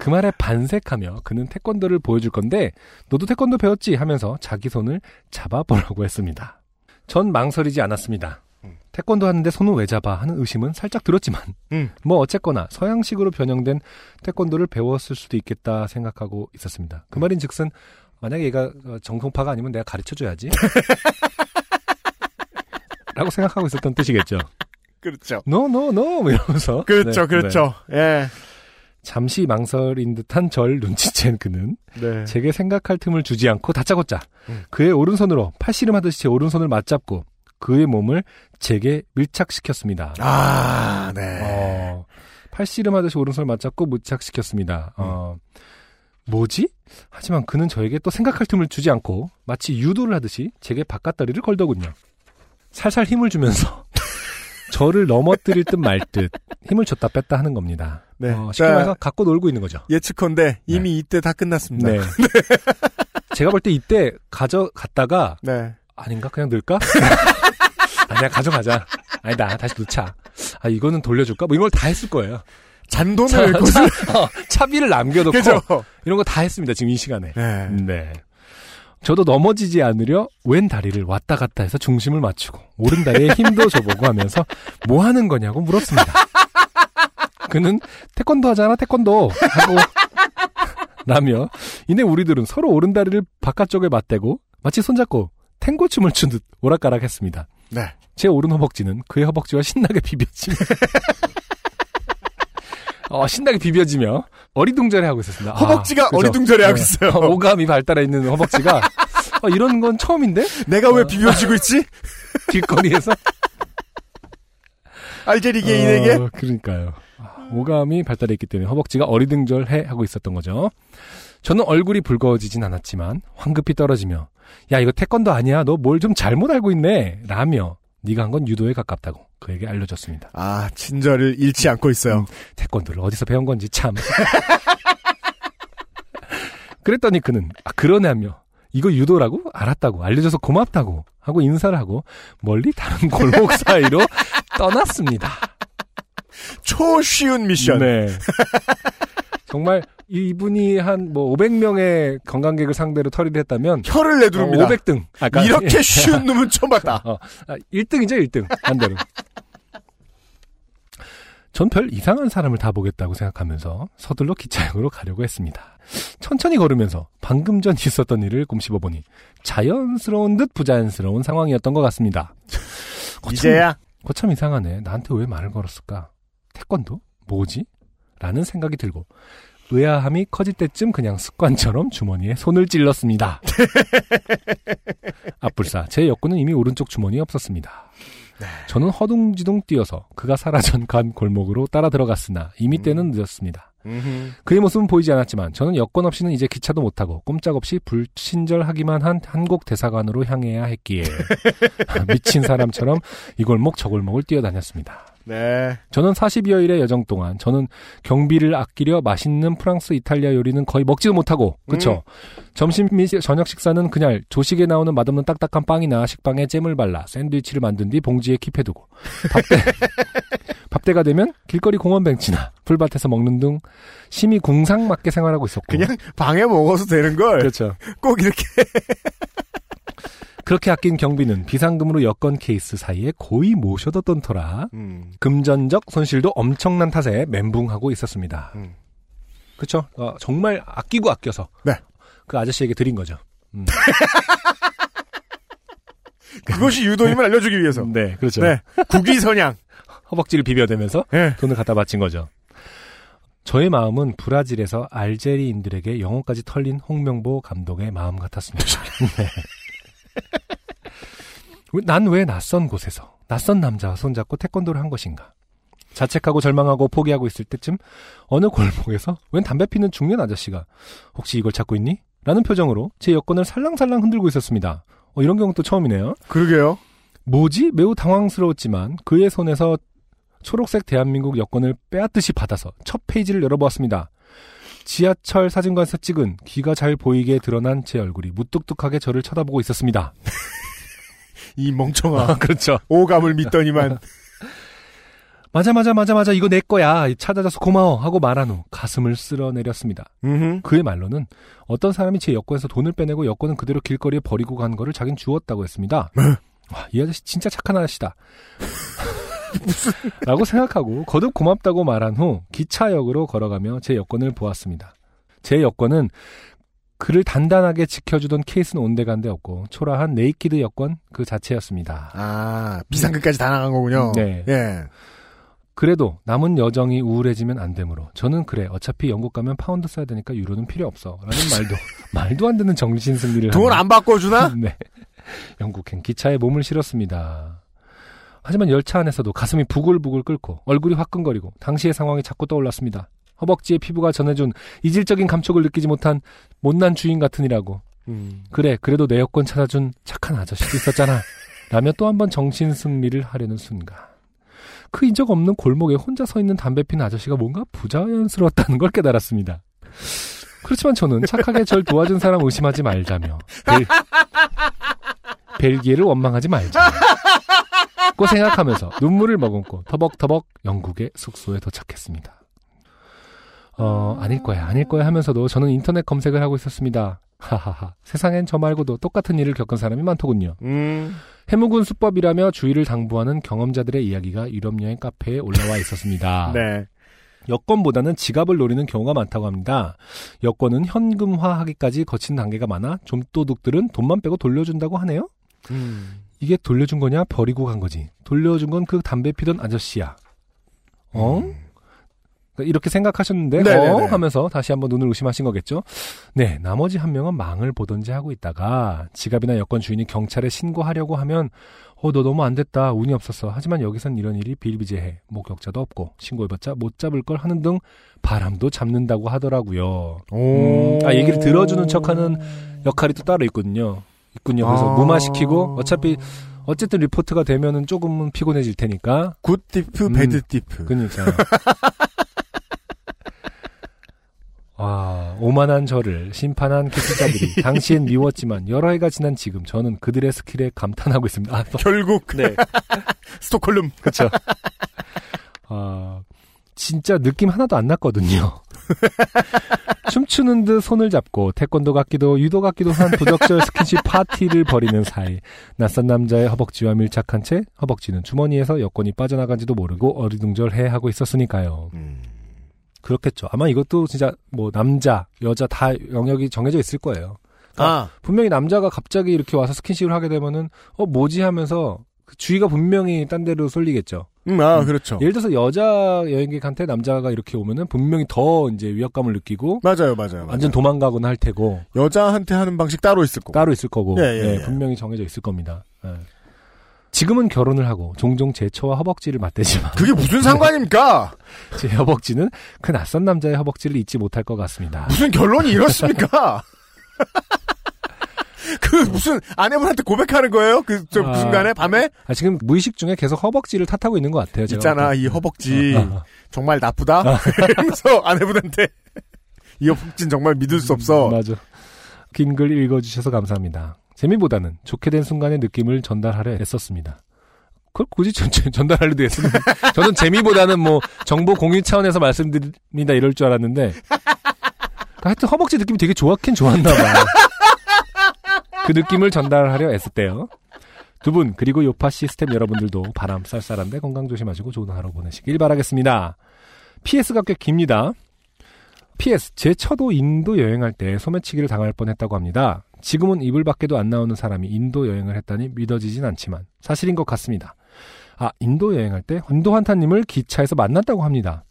그 말에 반색하며 그는 태권도를 보여줄 건데 너도 태권도 배웠지 하면서 자기 손을 잡아보라고 했습니다. 전 망설이지 않았습니다. 음. 태권도 하는데 손을 왜 잡아 하는 의심은 살짝 들었지만 음. 뭐 어쨌거나 서양식으로 변형된 태권도를 배웠을 수도 있겠다 생각하고 있었습니다. 그 말인 즉슨 만약에 얘가 어, 정통파가 아니면 내가 가르쳐줘야지 라고 생각하고 있었던 뜻이겠죠. 그렇죠. no, no, no 이러면서 그렇죠, 네, 그렇죠. 예. 잠시 망설인 듯한 절 눈치챈 그는 네. 제게 생각할 틈을 주지 않고 다짜고짜 음. 그의 오른손으로 팔씨름 하듯이 제 오른손을 맞잡고 그의 몸을 제게 밀착시켰습니다. 아, 네. 어, 팔씨름 하듯이 오른손을 맞잡고 밀착시켰습니다. 어, 뭐지? 하지만 그는 저에게 또 생각할 틈을 주지 않고 마치 유도를 하듯이 제게 바깥다리를 걸더군요. 살살 힘을 주면서 저를 넘어뜨릴 듯 말 듯 힘을 줬다 뺐다 하는 겁니다. 네. 어, 쉽게 자, 말해서 갖고 놀고 있는 거죠. 예측컨대 이미 이때 다 끝났습니다. 네. 제가 볼 때 이때 가져갔다가 네. 아닌가? 그냥 넣을까? 아니야, 가져가자. 아니다, 다시 넣자. 아, 이거는 돌려줄까? 뭐 이런 걸다 했을 거예요. 잔돈을 차- 거슬. 어, 차비를 남겨놓고 그죠? 이런 거 다 했습니다. 지금 이 시간에. 네. 네. 저도 넘어지지 않으려 왼 다리를 왔다 갔다 해서 중심을 맞추고 오른 다리에 힘도 줘보고 하면서 뭐 하는 거냐고 물었습니다. 그는 태권도 하잖아 태권도 하고 라며 이내 우리들은 서로 오른 다리를 바깥쪽에 맞대고 마치 손잡고 탱고 춤을 춘 듯 오락가락했습니다. 네. 제 오른 허벅지는 그의 허벅지와 신나게 비벼지며 어, 신나게 비벼지며 어리둥절해 하고 있었습니다. 아, 허벅지가 그죠? 어리둥절해 하고 네. 있어요. 어, 오감이 발달해 있는 허벅지가 어, 이런 건 처음인데 내가 왜 비벼지고 있지? 길거리에서 알제리 개인에게? 어, 그러니까요. 아, 오감이 발달해 있기 때문에 허벅지가 어리둥절해 하고 있었던 거죠. 저는 얼굴이 붉어지진 않았지만 황급히 떨어지며 야 이거 태권도 아니야 너 뭘 좀 잘못 알고 있네 라며 네가 한 건 유도에 가깝다고 그에게 알려줬습니다. 아, 친절을 잃지 않고 있어요. 음. 태권도를 어디서 배운 건지 참. 그랬더니 그는 아, 그러냐며 이거 유도라고 알았다고 알려줘서 고맙다고 하고 인사를 하고 멀리 다른 골목 사이로 떠났습니다. 초쉬운 미션. 네. 정말 이분이 한 뭐 500명의 관광객을 상대로 털이를 했다면 혀를 내두릅니다. 500등. 아까 이렇게 쉬운 놈은 처음 봤다. 어, 아, 1등이죠, 1등. 반대로. 전 별 이상한 사람을 다 보겠다고 생각하면서 서둘러 기차역으로 가려고 했습니다. 천천히 걸으면서 방금 전 있었던 일을 곰씹어 보니 자연스러운 듯 부자연스러운 상황이었던 것 같습니다. 거참, 이제야 거참 이상하네. 나한테 왜 말을 걸었을까? 태권도? 뭐지? 라는 생각이 들고 의아함이 커질 때쯤 그냥 습관처럼 주머니에 손을 찔렀습니다. 앞불사 제 여권은 이미 오른쪽 주머니에 없었습니다. 저는 허둥지둥 뛰어서 그가 사라전 간 골목으로 따라 들어갔으나 이미 때는 늦었습니다. 그의 모습은 보이지 않았지만 저는 여권 없이는 이제 기차도 못 타고 꼼짝없이 불친절하기만 한 한국 대사관으로 향해야 했기에 미친 사람처럼 이 골목 저 골목을 뛰어다녔습니다. 네. 저는 40여일의 여정 동안 저는 경비를 아끼려 맛있는 프랑스 이탈리아 요리는 거의 먹지도 못하고 그쵸? 점심 및 저녁 식사는 그냥 조식에 나오는 맛없는 딱딱한 빵이나 식빵에 잼을 발라 샌드위치를 만든 뒤 봉지에 킵해두고 밥때 밥때가 되면 길거리 공원 벤치나 풀밭에서 먹는 등 심히 궁상맞게 생활하고 있었고. 그냥 방에 먹어서 되는 걸꼭 그렇죠 이렇게 그렇게 아낀 경비는 비상금으로 여권 케이스 사이에 고이 모셔뒀던 터라 음. 금전적 손실도 엄청난 탓에 멘붕하고 있었습니다. 음. 그렇죠? 정말 아끼고 아껴서 네. 그 아저씨에게 드린 거죠. 음. 그것이 유도임을 알려주기 위해서. 네, 그렇죠. 네. 국위선양. 허벅지를 비벼대면서 네. 돈을 갖다 바친 거죠. 저의 마음은 브라질에서 알제리인들에게 영어까지 털린 홍명보 감독의 마음 같았습니다. 네. 난 왜 낯선 곳에서 낯선 남자와 손잡고 태권도를 한 것인가? 자책하고 절망하고 포기하고 있을 때쯤 어느 골목에서 웬 담배 피는 중년 아저씨가 혹시 이걸 찾고 있니? 라는 표정으로 제 여권을 살랑살랑 흔들고 있었습니다. 어, 이런 경우 또 처음이네요. 그러게요. 뭐지? 매우 당황스러웠지만 그의 손에서 초록색 대한민국 여권을 빼앗듯이 받아서 첫 페이지를 열어보았습니다. 지하철 사진관에서 찍은 귀가 잘 보이게 드러난 제 얼굴이 무뚝뚝하게 저를 쳐다보고 있었습니다. 이 멍청아. 그렇죠. 오감을 믿더니만. 맞아 맞아 맞아 맞아 이거 내 거야 찾아줘서 고마워 하고 말한 후 가슴을 쓸어내렸습니다. 음흠. 그의 말로는 어떤 사람이 제 여권에서 돈을 빼내고 여권은 그대로 길거리에 버리고 간 거를 자긴 주웠다고 했습니다. 와, 이 아저씨 진짜 착한 아저씨다. 라고 생각하고 거듭 고맙다고 말한 후 기차역으로 걸어가며 제 여권을 보았습니다. 제 여권은 그를 단단하게 지켜주던 케이스는 온데간데 없고 초라한 naked 여권 그 자체였습니다. 아, 비상금까지 다 나간 거군요. 네. 예. 그래도 남은 여정이 우울해지면 안 되므로 저는 그래 어차피 영국 가면 파운드 써야 되니까 유로는 필요 없어 라는 말도 말도 안 되는 정신 승리를 돈 안 바꿔주나? 네. 영국행 기차에 몸을 실었습니다. 하지만 열차 안에서도 가슴이 부글부글 끓고 얼굴이 화끈거리고 당시의 상황이 자꾸 떠올랐습니다. 허벅지의 피부가 전해준 이질적인 감촉을 느끼지 못한 못난 주인 같으니라고. 음. 그래, 그래도 내 여권 찾아준 착한 아저씨도 있었잖아. 라며 또 한 번 정신 승리를 하려는 순간. 그 인적 없는 골목에 혼자 서 있는 담배 피는 아저씨가 뭔가 부자연스러웠다는 걸 깨달았습니다. 그렇지만 저는 착하게 절 도와준 사람 의심하지 말자며 벨, 벨기에를 원망하지 말자. 고 생각하면서 눈물을 머금고 터벅터벅 영국의 숙소에 도착했습니다. 어, 아닐 거야, 아닐 거야 하면서도 저는 인터넷 검색을 하고 있었습니다. 하하하. 세상엔 저 말고도 똑같은 일을 겪은 사람이 많더군요. 음. 해묵은 수법이라며 주의를 당부하는 경험자들의 이야기가 유럽 여행 카페에 올라와 있었습니다. 네. 여권보다는 지갑을 노리는 경우가 많다고 합니다. 여권은 현금화하기까지 거친 단계가 많아 좀도둑들은 돈만 빼고 돌려준다고 하네요. 음. 이게 돌려준 거냐 버리고 간 거지. 돌려준 건 그 담배 피던 아저씨야. 어? 그러니까 이렇게 생각하셨는데 음. 네네네. 어? 하면서 다시 한번 눈을 의심하신 거겠죠. 네, 나머지 한 명은 망을 보던지 하고 있다가 지갑이나 여권 주인이 경찰에 신고하려고 하면 어, 너 너무 안 됐다. 운이 없었어. 하지만 여기선 이런 일이 비일비재해. 목격자도 없고 신고해봤자 못 잡을 걸 하는 등 바람도 잡는다고 하더라고요. 오. 음, 아, 얘기를 들어주는 척하는 역할이 또 따로 있거든요. 있군요. 그래서 아. 무마시키고 어차피 어쨌든 리포트가 되면은 조금은 피곤해질 테니까. good thief, 음. bad thief. 그러니까. 와, 오만한 저를 심판한 기술자들이 당시엔 미웠지만 여러 해가 지난 지금 저는 그들의 skill에 감탄하고 있습니다. 아, 또- 결국 네, 스톡홀름. 그렇죠. 아, 진짜 느낌 하나도 안 났거든요. 춤추는 듯 손을 잡고 태권도 같기도 유도 같기도 한 부적절 스킨십 파티를 벌이는 사이 낯선 남자의 허벅지와 밀착한 채 허벅지는 주머니에서 여권이 빠져나간지도 모르고 어리둥절해 하고 있었으니까요. 음. 그렇겠죠. 아마 이것도 진짜 뭐 남자, 여자 다 영역이 정해져 있을 거예요. 아, 분명히 남자가 갑자기 이렇게 와서 스킨십을 하게 되면은 어 뭐지 하면서 그 주의가 분명히 딴 데로 쏠리겠죠. 음, 아, 음. 그렇죠. 예를 들어서 여자 여행객한테 남자가 이렇게 오면은 분명히 더 이제 위협감을 느끼고 맞아요, 맞아요. 완전 맞아요. 도망가거나 할 테고 여자한테 하는 방식 따로 있을 거고. 따로 있을 거고 예, 예, 예, 예. 분명히 정해져 있을 겁니다. 예. 지금은 결혼을 하고 종종 제 처와 허벅지를 맞대지만 그게 무슨 상관입니까? 제 허벅지는 그 낯선 남자의 허벅지를 잊지 못할 것 같습니다. 무슨 결론이 이렇습니까? 그 무슨 아내분한테 고백하는 거예요? 그 저 아. 순간에 밤에 아, 지금 무의식 중에 계속 허벅지를 탓하고 있는 것 같아요. 제가 있잖아 봤을 이 때. 허벅지 아, 아. 정말 나쁘다. 이러면서 아내분한테 이 허벅지는 정말 믿을 수 없어. 맞아. 긴 글 읽어주셔서 감사합니다. 재미보다는 좋게 된 순간의 느낌을 전달하려 애썼습니다. 그걸 굳이 전, 전- 전달하려도 했으면 저는 재미보다는 뭐 정보 공유 차원에서 말씀드립니다 이럴 줄 알았는데 하여튼 허벅지 느낌이 되게 좋았긴 좋았나 봐요. 그 느낌을 전달하려 애썼대요. 두 분 그리고 요파 시스템 여러분들도 바람 쌀쌀한데 건강 조심하시고 좋은 하루 보내시길 바라겠습니다. PS가 꽤 깁니다. PS 제 처도 인도 여행할 때 소매치기를 당할 뻔 했다고 합니다. 지금은 이불 밖에도 안 나오는 사람이 인도 여행을 했다니 믿어지진 않지만 사실인 것 같습니다. 아 인도 여행할 때 인도환타님을 기차에서 만났다고 합니다.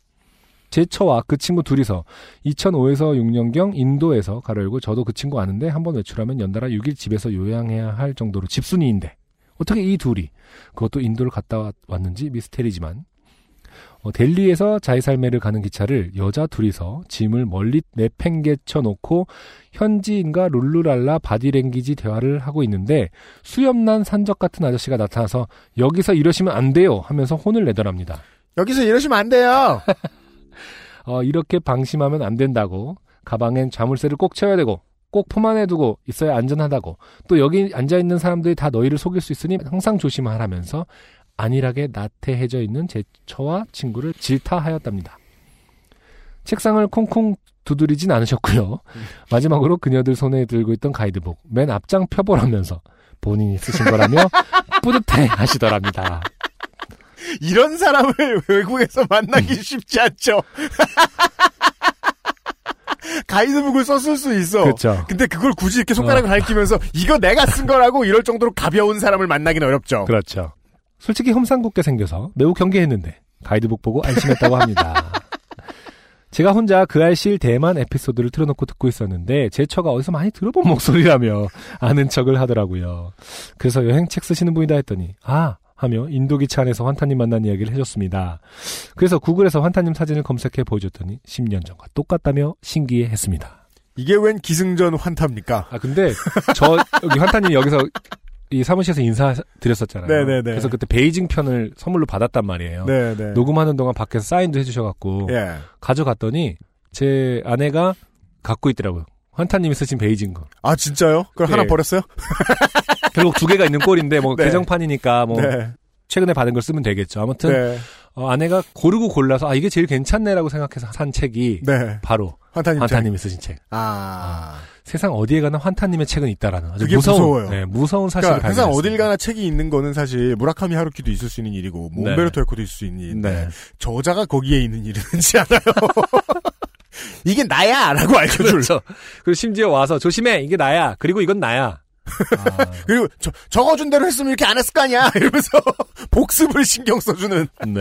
제 처와 그 친구 둘이서 2005에서 6년경 인도에서 가려고 저도 그 친구 아는데 한번 외출하면 연달아 6일 집에서 요양해야 할 정도로 집순이인데 어떻게 이 둘이 그것도 인도를 갔다 왔- 왔는지 미스테리지만 어, 델리에서 자이살메를 가는 기차를 여자 둘이서 짐을 멀리 내팽개쳐 놓고 현지인과 룰루랄라 바디랭귀지 대화를 하고 있는데 수염난 산적 같은 아저씨가 나타나서 여기서 이러시면 안 돼요 하면서 혼을 내더랍니다. 여기서 이러시면 안 돼요. 어, 이렇게 방심하면 안 된다고 가방엔 자물쇠를 꼭 채워야 되고 꼭 품 안에 두고 있어야 안전하다고 또 여기 앉아 있는 사람들이 다 너희를 속일 수 있으니 항상 조심하라면서 안일하게 나태해져 있는 제 처와 친구를 질타하였답니다. 책상을 콩콩 두드리진 않으셨고요. 마지막으로 그녀들 손에 들고 있던 가이드북 맨 앞장 펴보라면서 본인이 쓰신 거라며 뿌듯해 하시더랍니다. 이런 사람을 외국에서 만나기 쉽지 않죠. 가이드북을 썼을 수 있어. 그렇죠. 근데 그걸 굳이 이렇게 손가락을 가리키면서 이거 내가 쓴 거라고 이럴 정도로 가벼운 사람을 만나기는 어렵죠. 그렇죠. 솔직히 험상궂게 생겨서 매우 경계했는데 가이드북 보고 안심했다고 합니다. 제가 혼자 그 알실 대만 에피소드를 틀어놓고 듣고 있었는데 제 처가 어디서 많이 들어본 목소리라며 아는 척을 하더라고요. 그래서 여행책 쓰시는 분이다 했더니 아 하며 인도 기차 안에서 환타님 만난 이야기를 해줬습니다. 그래서 구글에서 환타님 사진을 검색해 보여줬더니 10년 전과 똑같다며 신기해했습니다. 이게 웬 기승전 환타입니까? 아 근데 저 여기 환타님 여기서 이 사무실에서 인사드렸었잖아요. 네네네. 그래서 그때 베이징 편을 선물로 받았단 말이에요. 네네. 녹음하는 동안 밖에서 사인도 해주셔갖고 예. 가져갔더니 제 아내가 갖고 있더라고요. 환타님이 쓰신 베이징 거. 아 진짜요? 그걸 네. 하나 버렸어요? 결국 두 개가 있는 꼴인데 뭐 네. 개정판이니까 뭐 네. 최근에 받은 걸 쓰면 되겠죠. 아무튼 네. 어, 아내가 고르고 골라서 아 이게 제일 괜찮네라고 생각해서 산 책이 네. 바로 환타님. 책. 환타님이 쓰신 책. 아. 세상 어디에 가나 환타님의 책은 있다라는 아주 무서운 무서워요. 네, 무서운 사실을 그러니까 발견했습니다. 어딜 가나 책이 있는 거는 사실 무라카미 하루키도 있을 수 있는 일이고 뭐 네. 에코도 있을 수 있는 일인데 네. 저자가 거기에 있는 일은 흔치 않아요. 이게 나야라고 알려줄. 그렇죠. 그리고 심지어 와서 조심해 이게 나야. 그리고 이건 나야. 아, 그리고 저, 적어준 대로 했으면 이렇게 안 했을 거 아니야 이러면서 복습을 신경 써주는 네.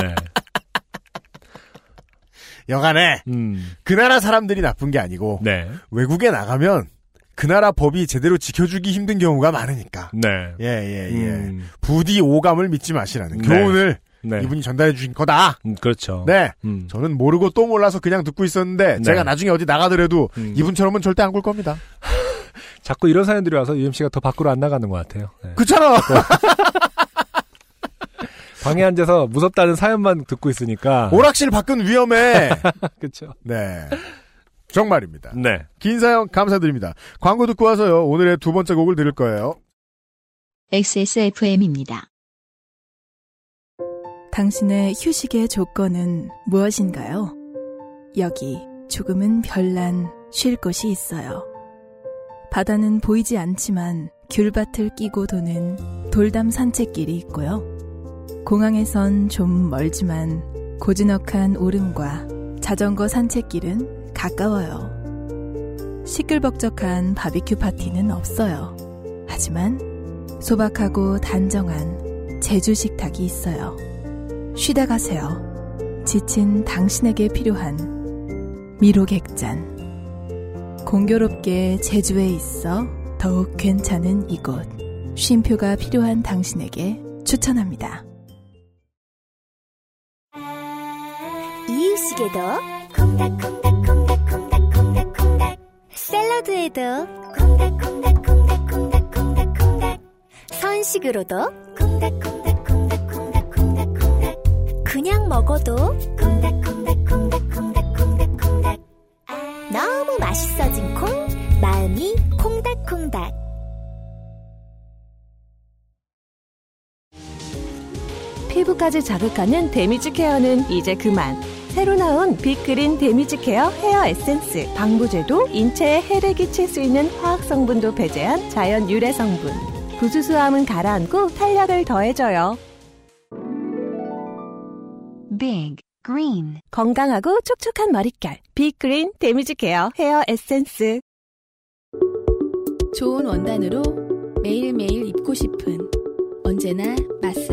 여간에 음. 그 나라 사람들이 나쁜 게 아니고 네. 외국에 나가면 그 나라 법이 제대로 지켜주기 힘든 경우가 많으니까 네. 예예예 음. 부디 오감을 믿지 마시라는 네. 교훈을 네. 이분이 전달해 주신 거다. 음, 그렇죠. 네. 음. 저는 모르고 또 몰라서 그냥 듣고 있었는데 네. 제가 나중에 어디 나가더라도 음. 이분처럼은 절대 안 굴 겁니다. 자꾸 이런 사연들이 와서 UMC가 더 밖으로 안 나가는 것 같아요. 네. 그렇잖아. 방에 앉아서 무섭다는 사연만 듣고 있으니까. 오락실 밖은 위험해. 그렇죠. 네. 정말입니다. 네. 긴 사연 감사드립니다. 광고 듣고 와서요. 오늘의 두 번째 곡을 들을 거예요. XSFM입니다. 당신의 휴식의 조건은 무엇인가요? 여기 조금은 별난 쉴 곳이 있어요. 바다는 보이지 않지만 귤밭을 끼고 도는 돌담 산책길이 있고요. 공항에선 좀 멀지만 고즈넉한 오름과 자전거 산책길은 가까워요. 시끌벅적한 바비큐 파티는 없어요. 하지만 소박하고 단정한 제주 식탁이 있어요. 쉬다 가세요. 지친 당신에게 필요한 미로객잔. 공교롭게 제주에 있어 더욱 괜찮은 이곳. 쉼표가 필요한 당신에게 추천합니다. 이유식에도 콩닥콩닥콩닥콩닥콩닥콩닥 샐러드에도 콩닥콩닥콩닥콩닥콩닥콩닥 선식으로도 콩닥콩닥콩닥콩닥콩닥콩닥 그냥 먹어도 맛있어진 콩 마음이 콩닥콩닥 피부까지 자극하는 데미지 케어는 이제 그만. 새로 나온 빅그린 데미지 케어 헤어 에센스. 방부제도 인체에 해를 끼칠 수 있는 화학 성분도 배제한 자연 유래 성분. 부수수함은 가라앉고 탄력을 더해줘요. Big Green 건강하고 촉촉한 머릿결. 빅그린 데미지 케어 헤어 에센스. 좋은 원단으로 매일매일 입고 싶은 언제나 마스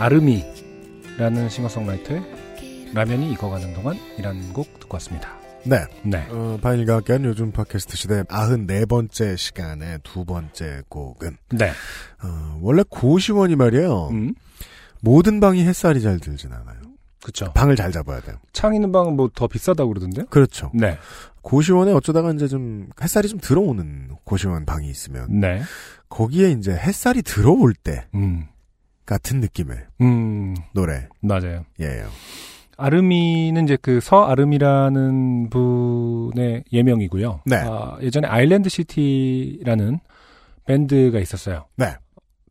아르미라는 싱어송라이터의 라면이 익어가는 동안이라는 곡 듣고 왔습니다. 네. 네. 어, 함께한 요즘 팟캐스트 시대 94번째 시간의 두 번째 곡은 네. 어, 원래 고시원이 말이에요. 음. 모든 방이 햇살이 잘 들진 않아요. 그쵸. 방을 잘 잡아야 돼요. 창 있는 방은 뭐 더 비싸다고 그러던데요? 그렇죠. 네. 고시원에 어쩌다가 이제 좀 햇살이 좀 들어오는 고시원 방이 있으면 네. 거기에 이제 햇살이 들어올 때 음. 같은 느낌의 음. 노래. 맞아요. 예요. 아르미는 이제 그 서아르미라는 분의 예명이고요. 네. 아, 예전에 아일랜드 시티라는 밴드가 있었어요. 네.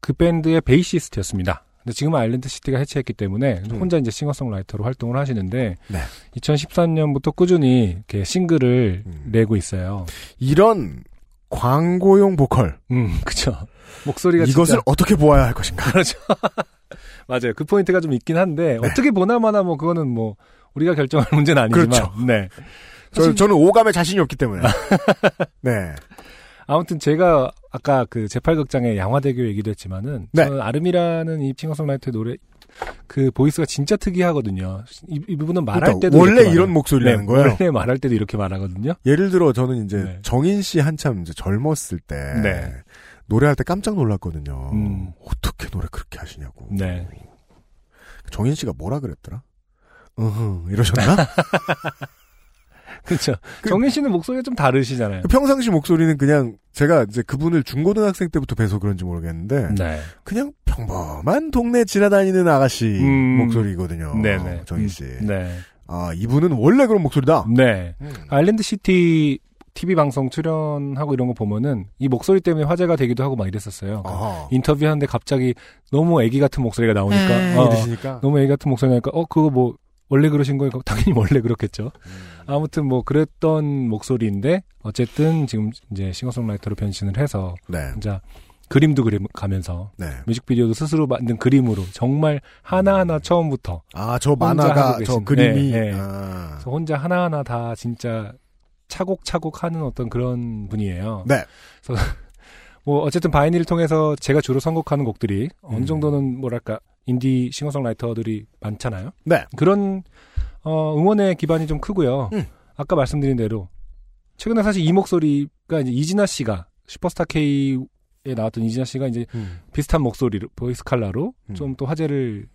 그 밴드의 베이시스트였습니다. 근데 지금은 아일랜드 시티가 해체했기 때문에 음. 혼자 이제 싱어송라이터로 활동을 하시는데 네. 2013년부터 꾸준히 이렇게 싱글을 음. 내고 있어요. 이런 광고용 보컬 음, 그쵸. 목소리가 이것을 진짜 어떻게 보아야 할 것인가? 그렇죠. 맞아요. 그 포인트가 좀 있긴 한데 네. 어떻게 보나마나 뭐 그거는 뭐 우리가 결정할 문제는 아니지만 그렇죠. 네. 저, 사실- 저 는 오감에 자신이 없기 때문에. 네. 아무튼 제가 아까 그 제8극장의 양화대교 얘기도 했지만은 네. 저는 아름이라는 이 싱어송라이터의 노래 그 voice가 진짜 특이하거든요. 이, 이 부분은 말할 그러니까 때도 원래 이렇게 이런. 목소리라는 네, 거예요. 원래 말할 때도 이렇게 말하거든요. 예를 들어 저는 이제 네. 정인 씨 한참 이제 젊었을 때 네. 노래할 때 깜짝 놀랐거든요. 음. 어떻게 노래 그렇게 하시냐고. 네. 정인 씨가 뭐라 그랬더라? 으흠 이러셨나? 그렇죠. 그- 정인 씨는 목소리가 좀 다르시잖아요. 평상시 목소리는 그냥 제가 이제 그분을 중고등학생 때부터 뵈서 그런지 모르겠는데 네. 그냥 평범한 동네 지나다니는 아가씨 음. 목소리거든요. 네네. 정인 씨. 음, 네. 아 이분은 원래 그런 목소리다. 네. 음. 아일랜드 시티 TV 방송 출연하고 이런 거 보면은 이 목소리 때문에 화제가 되기도 하고 막 이랬었어요. 그러니까. 인터뷰하는데 갑자기 너무 애기 같은 목소리가 나오니까 어, 이러시니까. 너무 애기 같은 목소리 나니까 어 그거 뭐 원래 그러신 거예요? 당연히 원래 그렇겠죠. 음. 아무튼 뭐 그랬던 목소리인데 어쨌든 지금 이제 싱어송라이터로 변신을 해서 네. 진짜 그림도 그림 가면서 네. 뮤직비디오도 스스로 만든 그림으로 정말 하나하나 처음부터 아 저 만화가 저 그림이 네, 네. 아. 그래서 혼자 하나하나 다 진짜 차곡차곡 하는 어떤 그런 분이에요. 네. 뭐 어쨌든 vinyl을 통해서 제가 주로 선곡하는 곡들이 음. 어느 정도는 뭐랄까 인디 싱어송라이터들이 많잖아요. 네. 그런 어, 응원의 기반이 좀 크고요. 음. 아까 말씀드린 대로 최근에 사실 이 목소리가 이제 이진아 씨가 슈퍼스타 K에 나왔던 이진아 씨가 이제 음. 비슷한 목소리로 보이스 칼라로 음. 좀또 화제를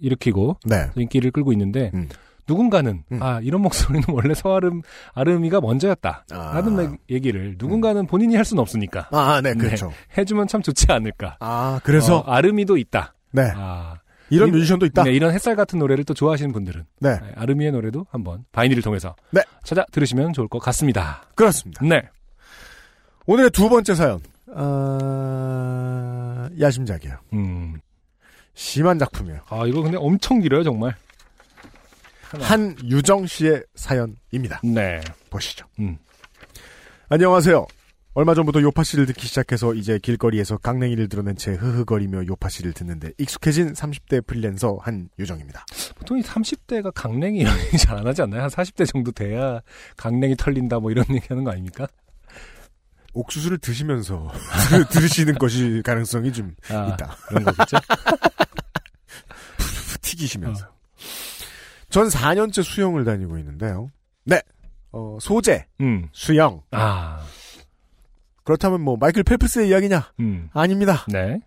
일으키고 네. 인기를 끌고 있는데 음. 누군가는 음. 아 이런 목소리는 원래 서아름 아름이가 먼저였다. 아. 라는 매- 얘기를 누군가는 본인이 할 수는 없으니까 아, 네, 네. 그렇죠. 해주면 참 좋지 않을까. 아, 그래서 어, 아름이도 있다. 네. 아, 이런 이- 뮤지션도 있다. 네, 이런 햇살 같은 노래를 또 좋아하시는 분들은 네. 네, 아름이의 노래도 한번 바이닐을 통해서 네. 찾아 들으시면 좋을 것 같습니다. 그렇습니다. 네. 오늘의 두 번째 사연. 아, 야심작이에요. 음. 심한 작품이에요. 아 이거 근데 엄청 길어요 정말. 한유정 씨의 사연입니다. 네. 보시죠. 음. 안녕하세요. 얼마 전부터 요파 씨를 듣기 시작해서 이제 길거리에서 강냉이를 드러낸 채 흐흐거리며 요파 씨를 듣는데 익숙해진 30대 프리랜서 한유정입니다. 보통 이 30대가 강냉이 이런 얘기 잘 안 하지 않나요? 한 40대 정도 돼야 강냉이 털린다 뭐 이런 얘기 하는 거 아닙니까? 옥수수를 드시면서 들으시는 것이 가능성이 좀 아, 있다. 그런 거겠죠? 푸 튀기시면서. 전 4년째 수영을 다니고 있는데요. 네. 어, 소재, 음. 수영. 아. 그렇다면 뭐 마이클 펠프스의 이야기냐? 음. 아닙니다. 네.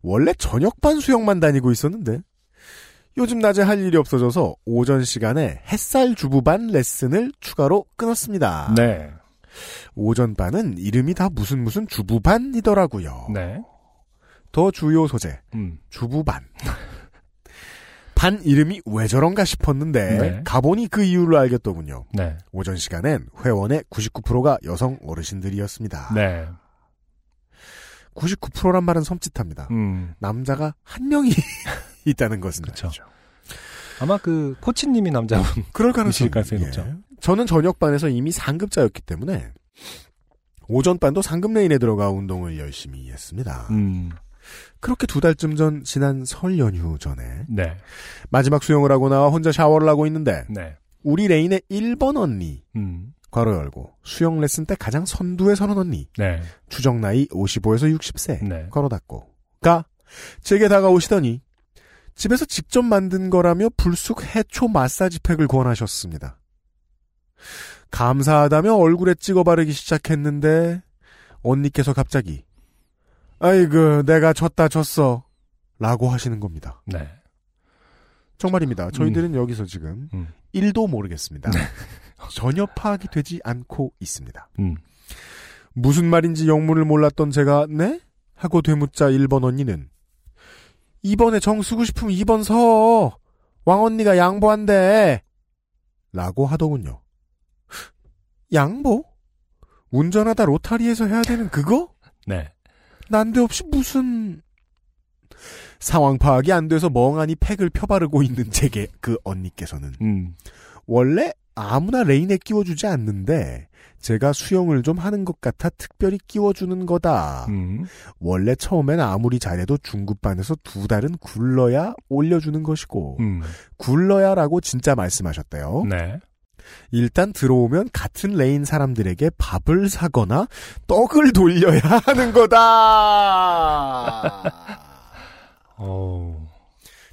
원래 저녁반 수영만 다니고 있었는데 요즘 낮에 할 일이 없어져서 오전 시간에 햇살 주부반 레슨을 추가로 끊었습니다. 네. 오전반은 이름이 다 무슨 무슨 주부반이더라고요. 네. 더 주요 소재, 음. 주부반. 반 이름이 왜 저런가 싶었는데 네. 가보니 그 이유를 알겠더군요. 네. 오전 시간엔 회원의 99%가 여성 어르신들이었습니다. 네. 99%란 말은 섬찟합니다. 음. 남자가 한 명이 있다는 것은 그쵸. 아니죠. 아마 그 코치님이 남자분. 그럴 가능성이 예. 높죠. 저는 저녁반에서 이미 상급자였기 때문에 오전반도 상급 레인에 들어가 운동을 열심히 했습니다. 음. 그렇게 두 달쯤 전 지난 설 연휴 전에 네. 마지막 수영을 하고 나와 혼자 샤워를 하고 있는데 네. 우리 레인의 1번 언니 음. 괄호 열고 수영 레슨 때 가장 선두에 서는 언니 네. 추정 나이 55에서 60세 네. 괄호 닫고가 제게 다가오시더니 집에서 직접 만든 거라며 불쑥 해초 마사지 팩을 권하셨습니다. 감사하다며 얼굴에 찍어 바르기 시작했는데 언니께서 갑자기 아이고 내가 졌다 졌어 라고 하시는 겁니다. 네. 정말입니다. 저희들은 여기서 지금 음. 1도 모르겠습니다. 전혀 파악이 되지 않고 있습니다. 음. 무슨 말인지 영문을 몰랐던 제가 네? 하고 되묻자 1번 언니는 2번에 정 쓰고 싶으면 2번 서 왕 언니가 양보한대 라고 하더군요. 양보? 운전하다 로타리에서 해야 되는 그거? 네. 난데없이 무슨 상황 파악이 안 돼서 멍하니 팩을 펴바르고 있는 제게 그 언니께서는 음. 원래 아무나 레인에 끼워주지 않는데 제가 수영을 좀 하는 것 같아 특별히 끼워주는 거다. 음. 원래 처음엔 아무리 잘해도 중급반에서 두 달은 굴러야 올려주는 것이고 음. 굴러야라고 진짜 말씀하셨대요. 네. 일단 들어오면 같은 레인 사람들에게 밥을 사거나 떡을 돌려야 하는 거다. 어.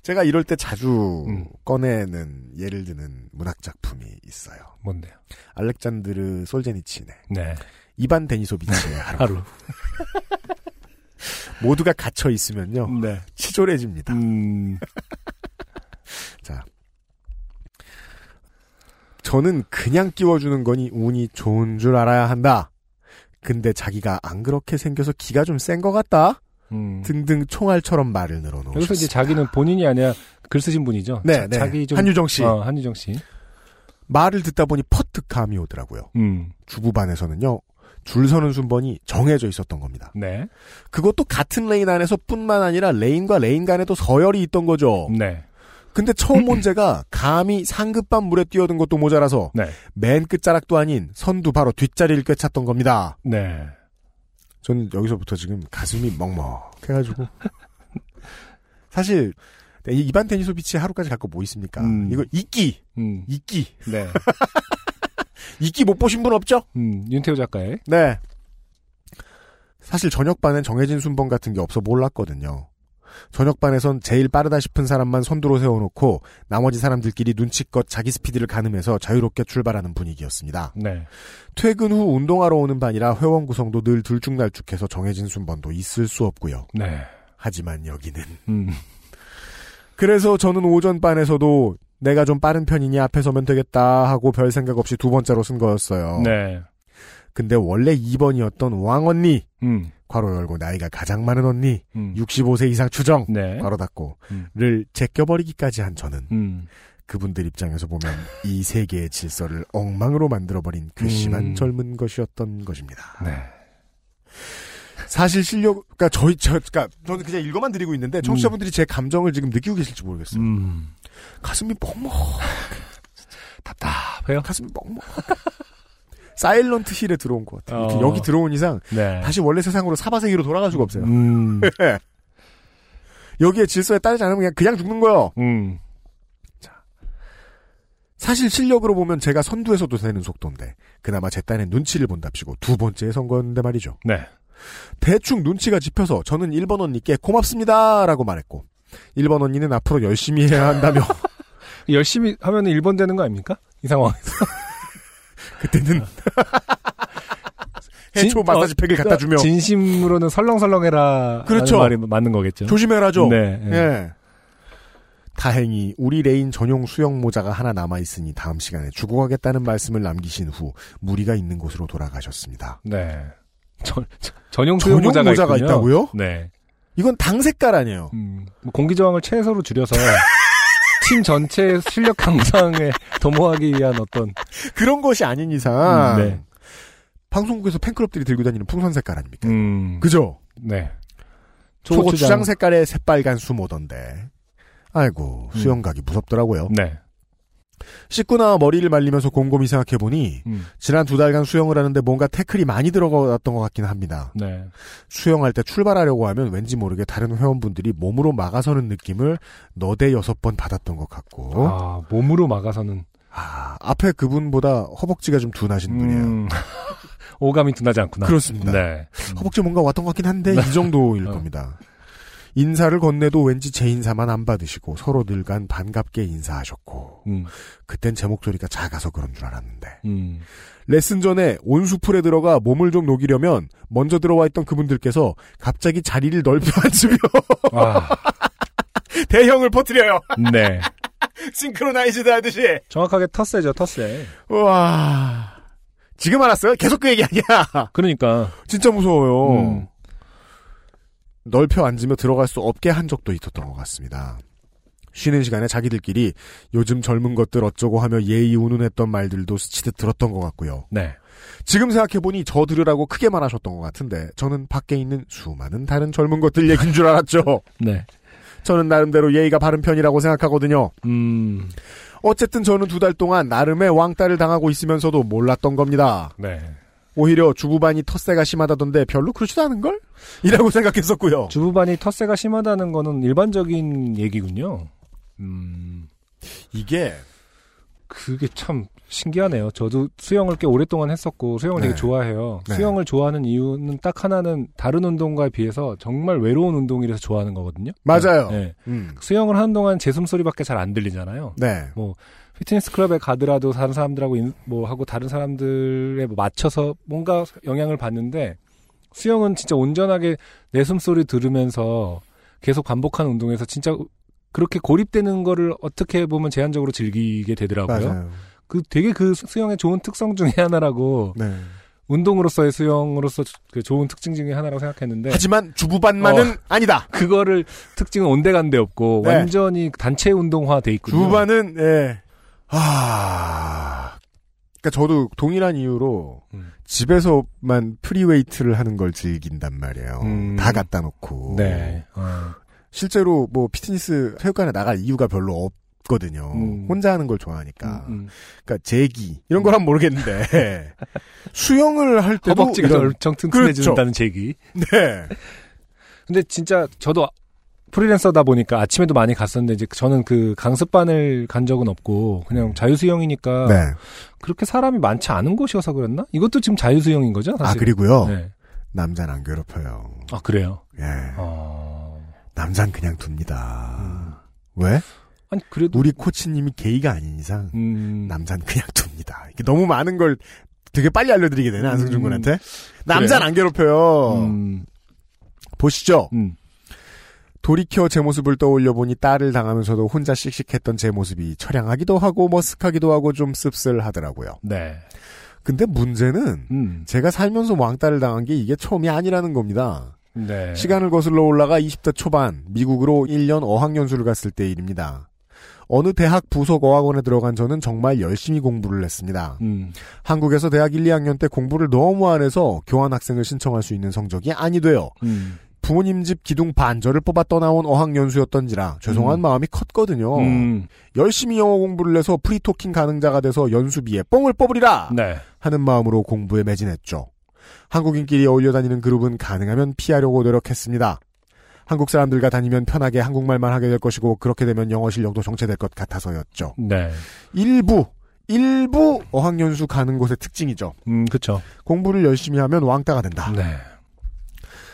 제가 이럴 때 자주 음. 꺼내는 예를 드는 문학 작품이 있어요. 뭔데요? 알렉산드르 솔제니친의. 네. 이반 데니소비치의 하루. 하루. 모두가 갇혀 있으면요 네. 치졸해집니다. 음. 자, 저는 그냥 끼워주는 거니 운이 좋은 줄 알아야 한다. 근데 자기가 안 그렇게 생겨서 기가 좀 센 것 같다. 음. 등등 총알처럼 말을 늘어놓으셨습니다. 여기서 이제 자기는 본인이 아니라 글 쓰신 분이죠. 네, 자, 네. 자기 좀 한유정 씨 어, 한유정 씨. 말을 듣다 보니 퍼뜩 감이 오더라고요. 음. 주부반에서는요 줄 서는 순번이 정해져 있었던 겁니다. 네. 그것도 같은 레인 안에서 뿐만 아니라 레인과 레인 간에도 서열이 있던 거죠. 네. 근데 처음 온 제가 감히 상급반 물에 뛰어든 것도 모자라서 네. 맨 끝자락도 아닌 선두 바로 뒷자리를 꿰찼던 겁니다. 네. 저는 여기서부터 지금 가슴이 먹먹해가지고 사실 이 이반 데니소비치 하루까지 갈거뭐 있습니까? 음. 이거 이끼 음. 이끼 네. 이끼 못 보신 분 없죠? 음. 윤태호 작가의 네. 사실 저녁반엔 정해진 순번 같은 게 없어 몰랐거든요. 저녁반에선 제일 빠르다 싶은 사람만 선두로 세워놓고 나머지 사람들끼리 눈치껏 자기 스피드를 가늠해서 자유롭게 출발하는 분위기였습니다. 네. 퇴근 후 운동하러 오는 반이라 회원 구성도 늘 들쭉날쭉해서 정해진 순번도 있을 수 없고요. 네. 하지만 여기는 음. 그래서 저는 오전 반에서도 내가 좀 빠른 편이니 앞에 서면 되겠다 하고 별 생각 없이 두 번째로 쓴 거였어요. 네. 근데 원래 2번이었던 왕 언니 음. 괄호 열고 나이가 가장 많은 언니 음. 65세 이상 추정 네. 괄호 닫고 음. 를 제껴버리기까지 한 저는 음. 그분들 입장에서 보면 이 세계의 질서를 엉망으로 만들어버린 괘씸한 음. 젊은 것이었던 것입니다. 네. 사실 실력, 그니까 저희, 저, 그니까 저는 그냥 읽어만 드리고 있는데 청취자분들이 제 감정을 지금 느끼고 계실지 모르겠어요. 음. 가슴이 뻑뻑, 답답해요. 가슴이 뻑뻑. 사일런트 힐에 들어온 것 같아요. 어. 여기 들어온 이상 네. 다시 원래 세상으로 사바세기로 돌아갈 수가 없어요. 음. 여기에 질서에 따르지 않으면 그냥, 그냥 죽는 거예요. 음. 사실 실력으로 보면 제가 선두에서도 되는 속도인데 그나마 제 딴엔 눈치를 본답시고 두 번째에 선 거였는데 말이죠. 네. 대충 눈치가 짚혀서 저는 1번 언니께 고맙습니다 라고 말했고 1번 언니는 앞으로 열심히 해야 한다며 열심히 하면 1번 되는 거 아닙니까? 이 상황에서. 그때는 해초 마사지 팩을 갖다 주며 진심으로는 설렁설렁해라. 그렇죠. 말이 맞는 거겠죠. 조심해라죠. 네. 네. 예. 다행히 우리 레인 전용 수영 모자가 하나 남아 있으니 다음 시간에 주고 가겠다는 말씀을 남기신 후 무리가 있는 곳으로 돌아가셨습니다. 네. 전, 전- 전용 수영 전용 모자가, 모자가. 있다고요? 네. 이건 당 색깔 아니에요. 음, 뭐 공기 저항을 최소로 줄여서 팀 전체 실력 향상에 도모하기 위한 어떤 그런 것이 아닌 이상 음, 네. 방송국에서 팬클럽들이 들고 다니는 풍선 색깔 아닙니까? 음, 그죠? 네. 초고추장 색깔의 새빨간 수모던데. 아이고 수영 가기 무섭더라고요. 네. 씻고 나와 머리를 말리면서 곰곰이 생각해보니 음, 지난 두 달간 수영을 하는데 뭔가 태클이 많이 들어갔던 것 같긴 합니다. 네. 수영할 때 출발하려고 하면 왠지 모르게 다른 회원분들이 몸으로 막아서는 느낌을 너대 여섯 번 받았던 것 같고 아, 몸으로 막아서는 아, 앞에 그분보다 허벅지가 좀 둔하신 분이에요. 음, 오감이 둔하지 않구나. 그렇습니다. 네. 허벅지 뭔가 왔던 것 같긴 한데 이 정도일 어. 겁니다. 인사를 건네도 왠지 제 인사만 안 받으시고 서로들 간 반갑게 인사하셨고 음, 그땐 제 목소리가 작아서 그런 줄 알았는데 음. 레슨 전에 온수풀에 들어가 몸을 좀 녹이려면 먼저 들어와 있던 그분들께서 갑자기 자리를 넓혀 앉으며 아, 대형을 퍼뜨려요. 네. 싱크로나이즈드 하듯이. 정확하게 텃세죠, 텃세. 와 지금 알았어요? 계속 그 얘기 아니야. 그러니까. 진짜 무서워요. 음. 넓혀 앉으며 들어갈 수 없게 한 적도 있었던 것 같습니다. 쉬는 시간에 자기들끼리 요즘 젊은 것들 어쩌고 하며 예의 운운했던 말들도 스치듯 들었던 것 같고요. 네. 지금 생각해보니 저 들으라고 크게 말하셨던 것 같은데 저는 밖에 있는 수많은 다른 젊은 것들 얘기인 줄 알았죠. 네. 저는 나름대로 예의가 바른 편이라고 생각하거든요. 음, 어쨌든 저는 두 달 동안 나름의 왕따를 당하고 있으면서도 몰랐던 겁니다. 네. 오히려 주부반이 텃세가 심하다던데 별로 그렇지도 않은걸? 이라고 생각했었고요. 주부반이 텃세가 심하다는 거는 일반적인 얘기군요. 음, 이게 그게 참 신기하네요. 저도 수영을 꽤 오랫동안 했었고 수영을 네. 되게 좋아해요. 네. 수영을 좋아하는 이유는 딱 하나는 다른 운동과에 비해서 정말 외로운 운동이라서 좋아하는 거거든요. 맞아요. 네. 음. 수영을 하는 동안 제 숨소리밖에 잘 안 들리잖아요. 네. 피트니스 클럽에 가더라도 다른 사람들하고 인- 뭐 하고 다른 사람들에 뭐 맞춰서 뭔가 영향을 받는데 수영은 진짜 온전하게 내 숨소리 들으면서 계속 반복하는 운동에서 진짜 그렇게 고립되는 거를 어떻게 보면 제한적으로 즐기게 되더라고요. 맞아요. 그 되게 그 수영의 좋은 특성 중에 하나라고 네. 운동으로서의 수영으로서 그 좋은 특징 중에 하나라고 생각했는데 하지만 주부반만은 아니다. 그거를 특징은 온데간데 없고 네. 완전히 단체 운동화 돼 있군요. 주부반은 예. 아. 그러니까 저도 동일한 이유로 음. 집에서만 free weight를 하는 걸 즐긴단 말이에요. 음. 다 갖다 놓고. 네. 어. 실제로 뭐 피트니스 체육관에 나갈 이유가 별로 없거든요. 음. 혼자 하는 걸 좋아하니까. 음, 음. 그러니까 제기 이런 걸 하면 모르겠는데 수영을 할 때도 허벅지가 이런- 엄청 튼튼해진다는 그렇죠. 제기. 네. 근데 진짜 저도 프리랜서다 보니까 아침에도 많이 갔었는데 이제 저는 그 강습반을 간 적은 없고 그냥 자유수영이니까 네. 그렇게 사람이 많지 않은 곳이어서 그랬나? 이것도 지금 자유수영인 거죠? 아 사실. 그리고요. 네. 남자는 안 괴롭혀요. 아 그래요. 예. 어. 남자는 그냥 둡니다. 음. 왜? 아니 그래도 우리 코치님이 게이가 아닌 이상 음. 남자는 그냥 둡니다. 이게 너무 많은 걸 되게 빨리 알려드리게 되네 안승준 음. 군한테. 남자는 안 괴롭혀요. 음. 보시죠. 음. 돌이켜 제 모습을 떠올려 보니 딸을 당하면서도 혼자 씩씩했던 제 모습이 처량하기도 하고 머쓱하기도 하고 좀 씁쓸하더라고요. 네. 근데 문제는 음. 제가 살면서 왕따를 당한 게 이게 처음이 아니라는 겁니다. 네. 시간을 거슬러 올라가 20대 초반 미국으로 1년 어학연수를 갔을 때 일입니다. 어느 대학 부속 어학원에 들어간 저는 정말 열심히 공부를 했습니다. 음. 한국에서 대학 1, 2학년 때 공부를 너무 안 해서 교환 학생을 신청할 수 있는 성적이 아니 돼요. 음. 부모님 집 기둥 반절을 뽑아 떠나온 어학연수였던지라 죄송한 음. 마음이 컸거든요. 음. 열심히 영어 공부를 해서 free talking 가능자가 돼서 연수비에 뽕을 뽑으리라 네. 하는 마음으로 공부에 매진했죠. 한국인끼리 어울려 다니는 그룹은 가능하면 피하려고 노력했습니다. 한국 사람들과 다니면 편하게 한국말만 하게 될 것이고 그렇게 되면 영어 실력도 정체될 것 같아서였죠. 네. 일부 일부 어학연수 가는 곳의 특징이죠. 음, 그쵸. 공부를 열심히 하면 왕따가 된다. 네.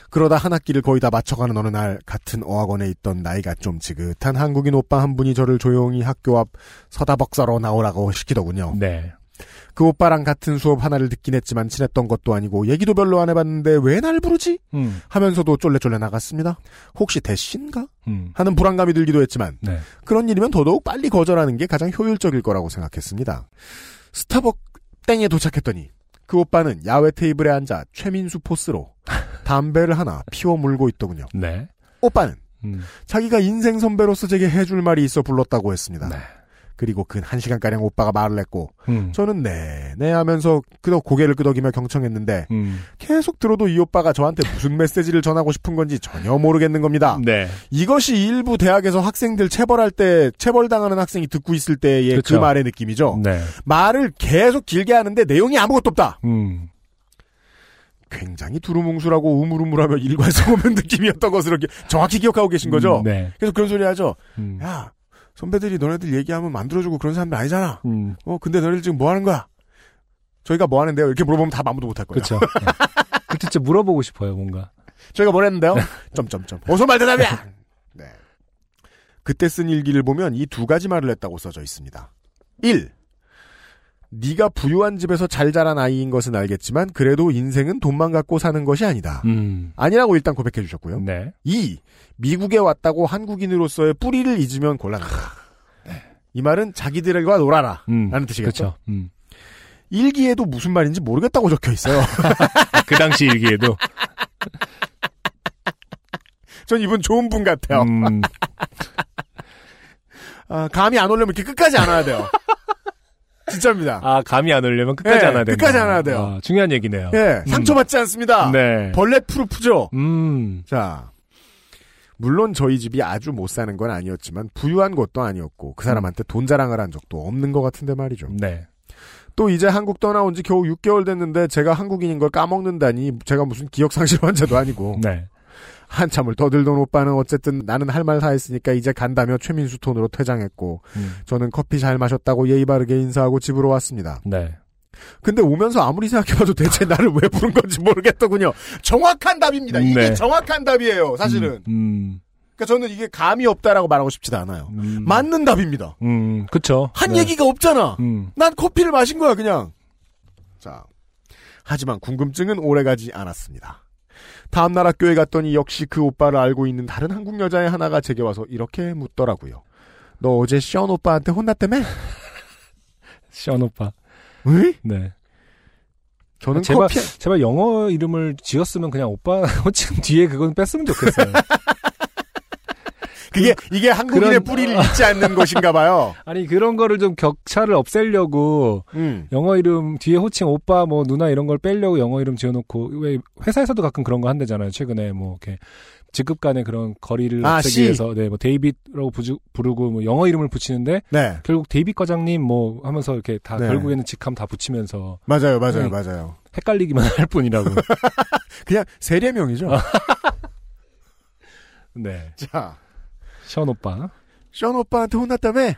그러다 한 학기를 거의 다 마쳐가는 어느 날 같은 어학원에 있던 나이가 좀 지긋한 한국인 오빠 한 분이 저를 조용히 학교 앞 서다벅사로 나오라고 시키더군요. 네. 그 오빠랑 같은 수업 하나를 듣긴 했지만 친했던 것도 아니고 얘기도 별로 안 해봤는데 왜 날 부르지? 음, 하면서도 쫄래쫄래 나갔습니다. 혹시 대신가? 음. 하는 불안감이 들기도 했지만 네. 그런 일이면 더더욱 빨리 거절하는 게 가장 효율적일 거라고 생각했습니다. 스타벅 땡에 도착했더니 그 오빠는 야외 테이블에 앉아 최민수 포스로 담배를 하나 피워 물고 있더군요. 네. 오빠는 음. 자기가 인생 선배로서 제게 해줄 말이 있어 불렀다고 했습니다. 네. 그리고 근 한 시간 가량 오빠가 말을 했고 음. 저는 네, 네 하면서 그저 고개를 끄덕이며 경청했는데 음. 계속 들어도 이 오빠가 저한테 무슨 메시지를 전하고 싶은 건지 전혀 모르겠는 겁니다. 네. 이것이 일부 대학에서 학생들 체벌할 때 체벌당하는 학생이 듣고 있을 때의 그 그쵸. 말의 느낌이죠. 네. 말을 계속 길게 하는데 내용이 아무것도 없다. 음. 굉장히 두루뭉술하고 우물우물하며 일관성 없는 느낌이었던 것을 이렇게 정확히 기억하고 계신 거죠. 음, 네. 그래서 그런 소리 하죠. 음. 야, 선배들이 너네들 얘기하면 만들어주고 그런 사람들 아니잖아. 음. 어, 근데 너네들 지금 뭐 하는 거야? 저희가 뭐 하는데요? 이렇게 물어보면 다 아무도 못할 거예요. 그렇죠. 그 진짜 물어보고 싶어요, 뭔가. 저희가 뭘 했는데요? 점점점. 어서 말 대답이야! 네. 그때 쓴 일기를 보면 이 두 가지 말을 했다고 써져 있습니다. 1. 네가 부유한 집에서 잘 자란 아이인 것은 알겠지만 그래도 인생은 돈만 갖고 사는 것이 아니다. 음. 아니라고 일단 고백해 주셨고요. 네. 2. 미국에 왔다고 한국인으로서의 뿌리를 잊으면 곤란하다. 이 말은 자기들과 놀아라. 음. 라는 뜻이겠죠. 그렇죠. 음. 일기에도 무슨 말인지 모르겠다고 적혀 있어요. 그 당시 일기에도. 전 이분 좋은 분 같아요. 음. 아, 감이 안 오려면 이렇게 끝까지 안 와야 돼요. 진짜입니다. 아, 감이 안 오려면 끝까지 네, 안 해야 된다. 끝까지 안 해야 돼요. 아, 중요한 얘기네요. 예, 상처받지 않습니다. 네. bulletproof죠. 음. 자, 물론 저희 집이 아주 못 사는 건 아니었지만 부유한 것도 아니었고 그 사람한테 돈 자랑을 한 적도 없는 것 같은데 말이죠. 네. 또 이제 한국 떠나온 지 겨우 6개월 됐는데 제가 한국인인 걸 까먹는다니 제가 무슨 기억상실 환자도 아니고 네. 한참을 떠들던 오빠는 어쨌든 나는 할 말 다 했으니까 이제 간다며 최민수 톤으로 퇴장했고 음. 저는 커피 잘 마셨다고 예의 바르게 인사하고 집으로 왔습니다. 네. 근데 오면서 아무리 생각해봐도 대체 나를 왜 부른 건지 모르겠더군요. 정확한 답입니다. 이게 네. 정확한 답이에요. 사실은. 음. 그러니까 저는 이게 감이 없다라고 말하고 싶지도 않아요. 음. 맞는 답입니다. 음. 그쵸. 한 네. 얘기가 없잖아. 음. 난 커피를 마신 거야 그냥. 자, 하지만 궁금증은 오래가지 않았습니다. 다음 날 학교에 갔더니 역시 그 오빠를 알고 있는 다른 한국 여자의 하나가 제게 와서 이렇게 묻더라고요. 너 어제 시언 오빠한테 혼났다며? 시원 오빠. 왜? 네. 저는 제발, 커피 제발 영어 이름을 지었으면 그냥 오빠 호칭 뒤에 그건 뺐으면 좋겠어요. 그게 이게 한국인의 그런- 뿌리를 잊지 않는 것인가 봐요. 아니, 그런 거를 좀 격차를 없애려고 음. 영어 이름 뒤에 호칭 오빠 뭐 누나 이런 걸 빼려고 영어 이름 지어놓고 왜 회사에서도 가끔 그런 거 한대잖아요. 최근에 뭐 이렇게 직급 간의 그런 거리를 아, 없애기 씨. 위해서 네뭐 데이빗라고 부주, 부르고 뭐 영어 이름을 붙이는데 네. 결국 데이빗 과장님 뭐 하면서 이렇게 다 네. 결국에는 직함 다 붙이면서 맞아요, 맞아요, 네. 맞아요. 헷갈리기만 할 뿐이라고. 그냥 세례명이죠. 네. 자, 션 오빠. 션 오빠한테 혼났다며?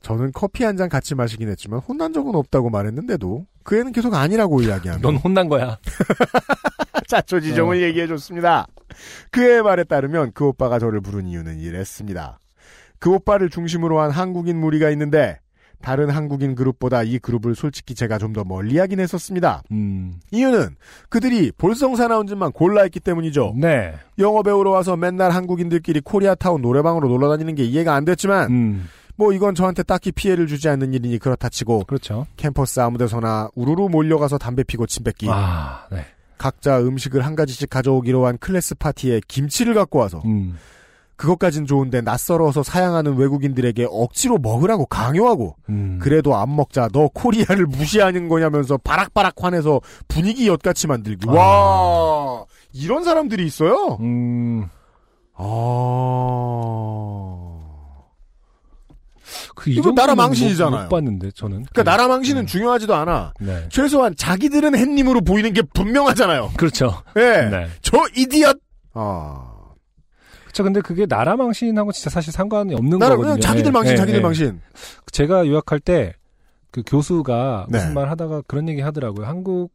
저는 커피 한 잔 같이 마시긴 했지만 혼난 적은 없다고 말했는데도 그 애는 계속 아니라고 이야기하며 넌 혼난 거야. 자초지종을 어. 얘기해줬습니다. 그의 말에 따르면 그 오빠가 저를 부른 이유는 이랬습니다. 그 오빠를 중심으로 한 한국인 무리가 있는데 다른 한국인 그룹보다 이 그룹을 솔직히 제가 좀 더 멀리하긴 했었습니다. 음. 이유는 그들이 볼성사나운즈만 골라했기 때문이죠. 네. 영어 배우러 와서 맨날 한국인들끼리 코리아타운 노래방으로 놀러 다니는 게 이해가 안 됐지만 음. 뭐 이건 저한테 딱히 피해를 주지 않는 일이니 그렇다 치고 그렇죠. 캠퍼스 아무데서나 우르르 몰려가서 담배 피고 침 뱉기 아, 네. 각자 음식을 한 가지씩 가져오기로 한 클래스 파티에 김치를 갖고 와서 음. 그것까진 좋은데 낯설어서 사양하는 외국인들에게 억지로 먹으라고 강요하고 음. 그래도 안 먹자 너 코리아를 무시하는 거냐면서 바락바락 화내서 분위기 엿같이 만들기 아. 와 이런 사람들이 있어요 음. 아 그, 이 이거 나라 못- 망신이잖아요. 못 봤는데, 저는. 그러니까 나라 망신은 음. 중요하지도 않아 네. 최소한 자기들은 햇님으로 보이는 게 분명하잖아요 그렇죠. 예 네. 저 idiot 아 그쵸. 근데 그게 나라 망신하고 진짜 사실 상관이 없는 나라 거거든요. 그냥 자기들 네. 망신 네, 자기들 네. 망신 제가 유학할 때 그 교수가 네. 무슨 말 하다가 그런 얘기 하더라고요. 한국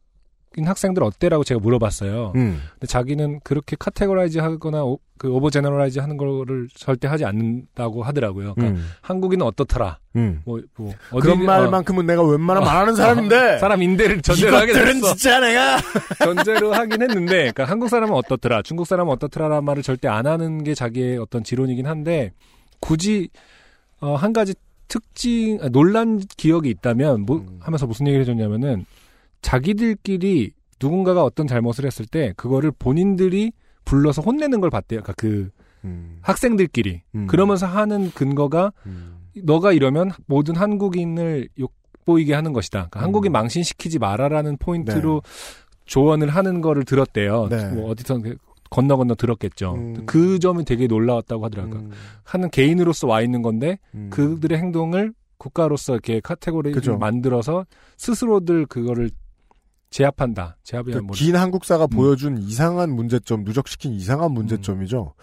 학생들 어때라고 제가 물어봤어요. 음. 근데 자기는 그렇게 categorize 하거나 오, 그 overgeneralize 하는 거를 절대 하지 않는다고 하더라고요. 그러니까 음. 한국인은 어떻더라. 음. 뭐, 뭐 그런 어디- 말만큼은 내가 웬만하면 말하는 어, 사람인데. 사람인데를 전제로 하게 이것들은 됐어. 진짜 내가. 전제로 하긴 했는데, 그러니까 한국 사람은 어떻더라, 중국 사람은 어떻더라라는 말을 절대 안 하는 게 자기의 어떤 지론이긴 한데, 굳이 어, 한 가지 특징, 아, 논란 기억이 있다면, 뭐, 음. 하면서 무슨 얘기를 해줬냐면은, 자기들끼리 누군가가 어떤 잘못을 했을 때, 그거를 본인들이 불러서 혼내는 걸 봤대요. 그러니까 그 음. 학생들끼리. 음. 그러면서 하는 근거가, 음. 너가 이러면 모든 한국인을 욕보이게 하는 것이다. 그러니까 음. 한국인 망신시키지 마라라는 포인트로 조언을 하는 거를 들었대요. 네. 뭐 어디서 건너 건너 들었겠죠. 음. 그 점이 되게 놀라웠다고 하더라고요. 음. 하는 개인으로서 와 있는 건데 음. 그들의 행동을 국가로서 이렇게 카테고리를 그죠. 만들어서 스스로들 그거를 제압한다. 제압이 그뭐긴 한국사가 음. 보여준 이상한 문제점, 누적시킨 이상한 문제점이죠.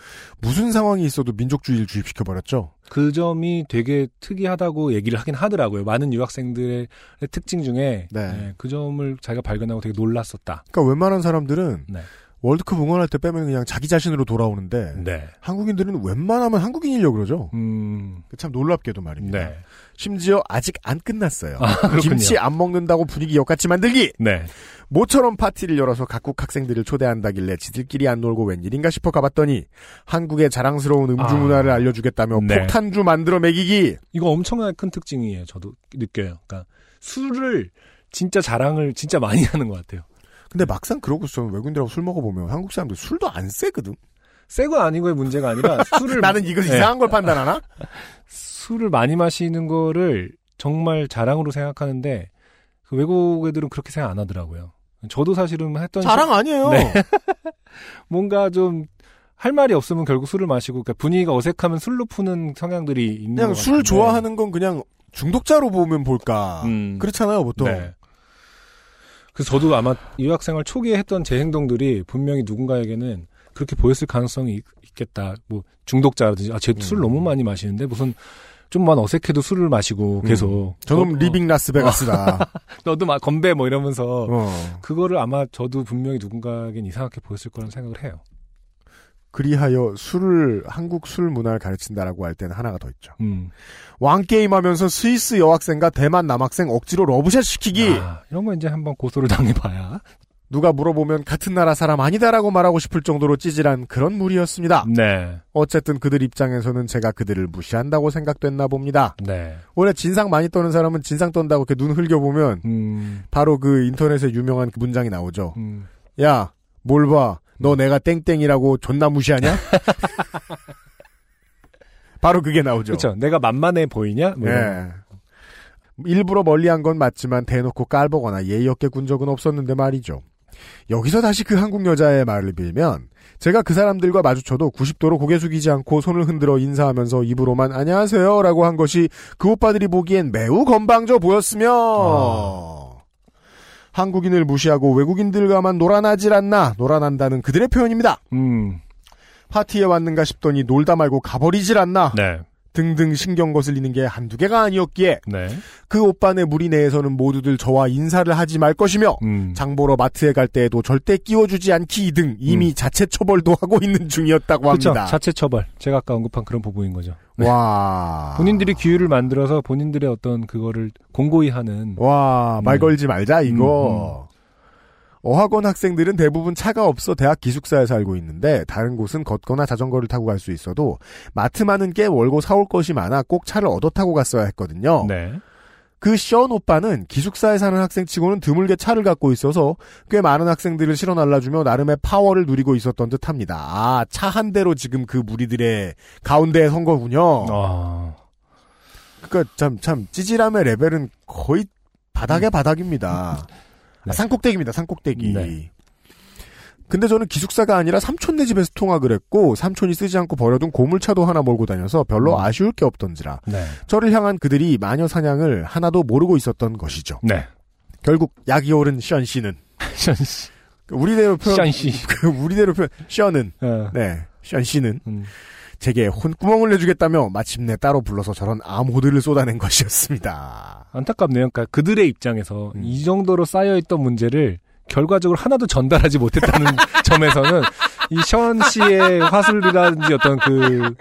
무슨 상황이 있어도 민족주의를 주입시켜 버렸죠. 그 점이 되게 특이하다고 얘기를 하긴 하더라고요. 많은 유학생들의 특징 중에 네. 네, 그 점을 자기가 발견하고 되게 놀랐었다. 그러니까 웬만한 사람들은 네. 월드컵 응원할 때 빼면 그냥 자기 자신으로 돌아오는데 네. 한국인들은 웬만하면 한국인이려고 그러죠. 음. 참 놀랍게도 말입니다. 네. 심지어 아직 안 끝났어요. 아. 김치 안 먹는다고 분위기 역같이 만들기. 네. 모처럼 파티를 열어서 각국 학생들을 초대한다길래 지들끼리 안 놀고 웬일인가 싶어 가봤더니 한국의 자랑스러운 음주 아. 문화를 알려주겠다며 네. 폭탄주 만들어 먹이기. 이거 엄청나게 큰 특징이에요. 저도 느껴요. 그러니까 술을 진짜 자랑을 진짜 많이 하는 것 같아요. 근데 막상 그러고 저는 외국인들하고 술 먹어보면 한국 사람들 술도 안 세거든. 새거 아니고의 문제가 아니라 술을 나는 이거 네. 이상한 걸 판단하나? 술을 많이 마시는 거를 정말 자랑으로 생각하는데 그 외국 애들은 그렇게 생각 안 하더라고요. 저도 사실은 했던 자랑 아니에요. 네. 뭔가 좀 할 말이 없으면 결국 술을 마시고 그러니까 분위기가 어색하면 술로 푸는 성향들이 있는 그냥 것 술. 좋아하는 건 그냥 중독자로 보면 볼까. 음. 그렇잖아요, 보통. 네. 그래서 저도 아마 유학생활 초기에 했던 제 행동들이 분명히 누군가에게는 그렇게 보였을 가능성이 있, 겠다 뭐 중독자라든지 아, 쟤 술 음. 너무 많이 마시는데 무슨 좀만 어색해도 술을 마시고 계속 저놈 너- Leaving Las Vegas다. 어, 너도 막 건배 뭐 이러면서 어. 그거를 아마 저도 분명히 누군가에겐 이상하게 보였을 거라는 생각을 해요. 그리하여 술을 한국 술 문화를 가르친다라고 할 때는 하나가 더 있죠. 음. 왕 게임하면서 스위스 여학생과 대만 남학생 억지로 러브샷 시키기. 아, 이런 거 이제 한번 고소를 당해봐야. 누가 물어보면 같은 나라 사람 아니다라고 말하고 싶을 정도로 찌질한 그런 무리였습니다. 네, 어쨌든 그들 입장에서는 제가 그들을 무시한다고 생각됐나 봅니다. 네. 원래 진상 많이 떠는 사람은 진상 떤다고 이렇게 눈 흘겨 보면 음, 바로 그 인터넷에 유명한 그 문장이 나오죠. 음. 야, 뭘 봐. 너 내가 땡땡이라고 존나 무시하냐? 바로 그게 나오죠. 그렇죠. 내가 만만해 보이냐? 뭐 예. 일부러 멀리한 건 맞지만 대놓고 깔보거나 예의 없게 군 적은 없었는데 말이죠. 여기서 다시 그 한국 여자의 말을 빌면 제가 그 사람들과 마주쳐도 90도로 고개 숙이지 않고 손을 흔들어 인사하면서 입으로만 안녕하세요라고 한 것이 그 오빠들이 보기엔 매우 건방져 보였으며 아. 한국인을 무시하고 외국인들과만 놀아나질 않나 놀아난다는 그들의 표현입니다. 음, 파티에 왔는가 싶더니 놀다 말고 가버리질 않나 네, 등등 신경 거슬리는 게 한두 개가 아니었기에 네. 그 오빠네 무리 내에서는 모두들 저와 인사를 하지 말 것이며 음. 장보러 마트에 갈 때에도 절대 끼워주지 않기 등 이미 자체 처벌도 하고 있는 중이었다고. 합니다. 자체 처벌. 제가 아까 언급한 그런 부분인 거죠. 와. 본인들이 기율을 만들어서 본인들의 어떤 그거를 공고히 하는. 와, 말 음. 걸지 말자, 이거. 어학원 학생들은 대부분 차가 없어 대학 기숙사에 살고 있는데 다른 곳은 걷거나 자전거를 타고 갈 수 있어도 마트만은 꽤 월고 사올 것이 많아 꼭 차를 얻어 타고 갔어야 했거든요. 네. 그 시언 오빠는 기숙사에 사는 학생치고는 드물게 차를 갖고 있어서 꽤 많은 학생들을 실어 날라주며 나름의 파워를 누리고 있었던 듯합니다. 아, 차 한 대로 지금 그 무리들의 가운데에 선 거군요. 아, 그러니까 참, 참 찌질함의 레벨은 거의 바닥의 바닥입니다. 네. 아, 산꼭대기입니다. 산꼭대기. 네. 근데 저는 기숙사가 아니라 삼촌네 집에서 통학을 했고 삼촌이 쓰지 않고 버려둔 고물차도 하나 몰고 다녀서 별로 음. 아쉬울 게 없던지라 네. 저를 향한 그들이 마녀 사냥을 하나도 모르고 있었던 것이죠. 네. 결국 약이 오른 션 씨는 션 씨. 우리대로 표현 션씨. 그 우리대로 표현 션은 어. 네. 션 씨는 음. 제게 혼구멍을 내주겠다며 마침내 따로 불러서 저런 암호들을 쏟아낸 것이었습니다. 안타깝네요. 그러니까 그들의 입장에서 음. 이 정도로 쌓여있던 문제를 결과적으로 하나도 전달하지 못했다는 점에서는 이 션 씨의 화술이라든지 어떤 그,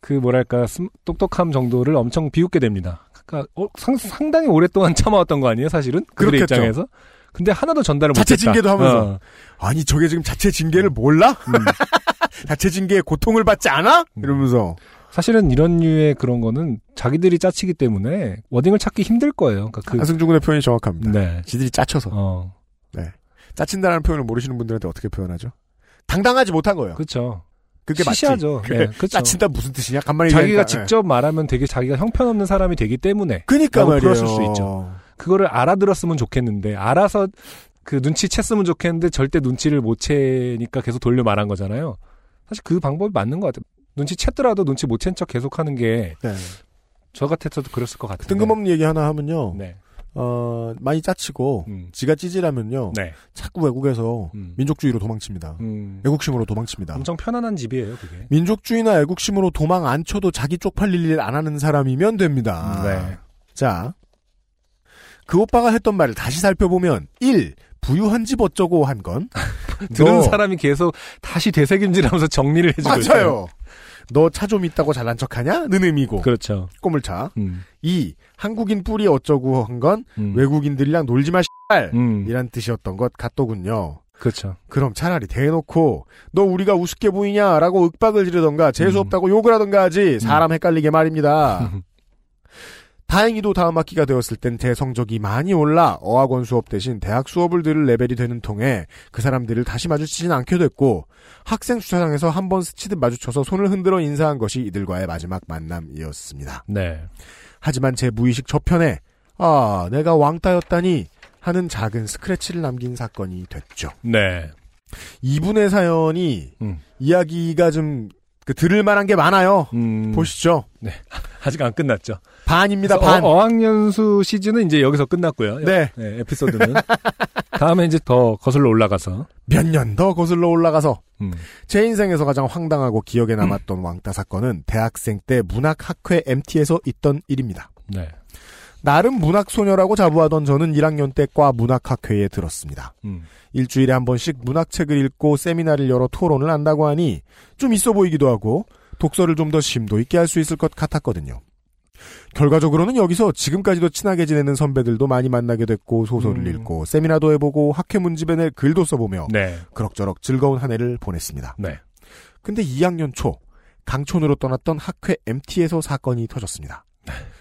그 뭐랄까, 스- 똑똑함 정도를 엄청 비웃게 됩니다. 그러니까 어, 상, 상당히 오랫동안 참아왔던 거 아니에요, 사실은? 그들의 그렇겠죠. 입장에서. 근데 하나도 전달을 자체 못했다. 징계도 하면서. 어, 아니 저게 지금 자체 징계를 몰라? 자체 징계의 고통을 받지 않아? 음. 이러면서 사실은 이런 류의 그런 거는 자기들이 짜치기 때문에 워딩을 찾기 힘들 거예요. 그러니까 그, 안승준 군의 표현이 정확합니다. 네. 지들이 짜쳐서 어, 짜친다라는 표현을 모르시는 분들한테 어떻게 표현하죠? 당당하지 못한 거예요. 그렇죠. 그게 맞지. 시시하죠. 그래, 네, 그렇죠. 짜친다 무슨 뜻이냐? 간만에 자기가 얘기하니까. 직접 말하면 되게 자기가 형편없는 사람이 되기 때문에 그니까 말이에요. 풀었을 수 있죠. 그거를 알아들었으면 좋겠는데 알아서 그 눈치 챘으면 좋겠는데 절대 눈치를 못 채니까 계속 돌려 말한 거잖아요. 사실 그 방법이 맞는 것 같아요. 눈치 챘더라도 눈치 못 챈 척 계속하는 게저 네. 같아서도 그랬을 것 같아요. 뜬금없는 얘기 하나 하면요. 네. 어, 많이 짜치고 음. 지가 찌질하면요. 네. 자꾸 외국에서 음. 민족주의로 도망칩니다. 음. 애국심으로 도망칩니다. 엄청 편안한 집이에요, 그게. 민족주의나 애국심으로 도망 안 쳐도 자기 쪽팔릴 일 안 하는 사람이면 됩니다. 네. 자, 그 오빠가 했던 말을 다시 살펴보면 1. 부유한 집 어쩌고 한 건. 들은 너- 사람이 계속 다시 되새김질하면서 정리를 해주고 있어요. 맞아요. 너 차 좀 있다고 잘난 척하냐? 는 의미고. 그렇죠. 꼬물차. 음. 2. 한국인 뿌리 어쩌고 한건 음. 외국인들이랑 놀지 마 씨발. 음. 이란 뜻이었던 것 같더군요. 그렇죠. 그럼 차라리 대놓고 너 우리가 우습게 보이냐라고 윽박을 지르던가 재수 음. 없다고 욕을 하던가 하지 사람 헷갈리게 말입니다. 다행히도 다음 학기가 되었을 땐 제 성적이 많이 올라 어학원 수업 대신 대학 수업을 들을 레벨이 되는 통에 그 사람들을 다시 마주치진 않게 됐고 학생 주차장에서 한 번 스치듯 마주쳐서 손을 흔들어 인사한 것이 이들과의 마지막 만남이었습니다. 네. 하지만 제 무의식 저편에 아 내가 왕따였다니 하는 작은 스크래치를 남긴 사건이 됐죠. 네. 이분의 사연이 음. 이야기가 좀 그 들을 만한 게 많아요. 음. 보시죠. 아직 안 끝났죠. 반입니다. 반. 어, 학연수 시즌은 이제 여기서 끝났고요. 네. 에피소드는. 다음에 이제 더 거슬러 올라가서. 몇 년 더 거슬러 올라가서 음. 제 인생에서 가장 황당하고 기억에 남았던 왕따 사건은 대학생 때 문학학회 MT에서 있던 일입니다. 네. 나름 문학 소녀라고 자부하던 저는 1학년 때 과 문학학회에 들었습니다. 음. 일주일에 한 번씩 문학책을 읽고 세미나를 열어 토론을 한다고 하니 좀 있어 보이기도 하고 독서를 좀 더 심도 있게 할 수 있을 것 같았거든요. 결과적으로는 여기서 지금까지도 친하게 지내는 선배들도 많이 만나게 됐고 소설을 음. 읽고 세미나도 해보고 학회 문집에 낼 글도 써보며 네. 그럭저럭 즐거운 한 해를 보냈습니다. 네. 근데 2학년 초 강촌으로 떠났던 학회 MT에서 사건이 터졌습니다.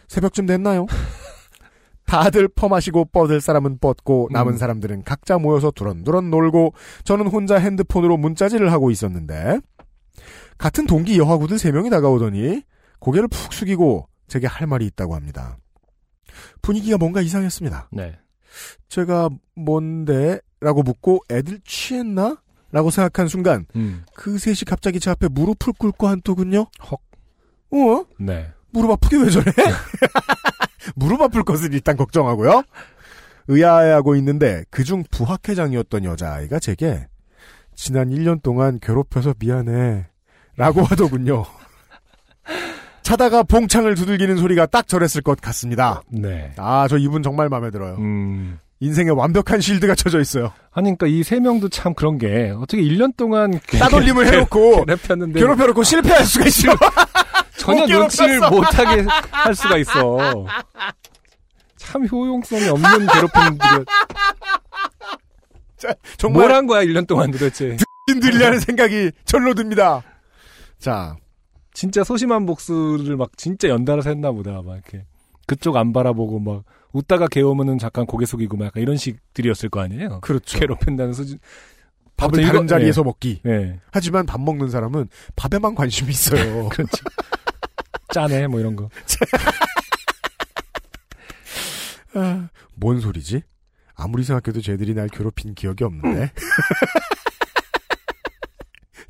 새벽쯤 됐나요? 다들 퍼마시고 뻗을 사람은 뻗고 남은 음. 사람들은 각자 모여서 두런두런 놀고 저는 혼자 핸드폰으로 문자질을 하고 있었는데 같은 동기 여하구들 3명이 다가오더니 고개를 푹 숙이고 제게 할 말이 있다고 합니다. 분위기가 뭔가 이상했습니다. 네. 제가 뭔데? 라고 묻고 애들 취했나? 라고 생각한 순간 음. 그 셋이 갑자기 제 앞에 무릎을 꿇고 한더군요. 헉. 어? 네. 무릎 아프게 왜 저래? 무릎 아플 것을 일단 걱정하고요. 의아해하고 있는데 그중 부학회장이었던 여자아이가 제게 지난 1년 동안 괴롭혀서 미안해 라고 하더군요. 차다가 봉창을 두들기는 소리가 딱 저랬을 것 같습니다. 네. 아, 저 이분 정말 마음에 들어요. 음. 인생에 완벽한 실드가 쳐져 있어요. 아니, 그러니까 이 세 명도 참 그런 게 어떻게 1년 동안 따돌림을 해놓고 괴롭혔는데 괴롭혀놓고 실패할 수가 있어. 전혀. 눈치를 못하게 할 수가 있어. 참 효용성이 없는 괴롭힘들이 정말 뭘 한 거야 1년 동안 도대체. 인들이라는 생각이 절로 듭니다. 자, 진짜 소심한 복수를 막 진짜 연달아서 했나 보다. 막 이렇게 그쪽 안 바라보고 막 웃다가 개오면은 잠깐 고개 숙이고 막 약간 이런 식들이었을 거 아니에요. 그렇죠. 괴롭힌다는 수준. 밥을 다른 이거- 자리에서 먹기. 네. 하지만 밥 먹는 사람은 밥에만 관심이 있어요. 그렇죠. 짜네 뭐 이런 거. 아, 뭔 소리지? 아무리 생각해도 쟤들이 날 괴롭힌 기억이 없는데.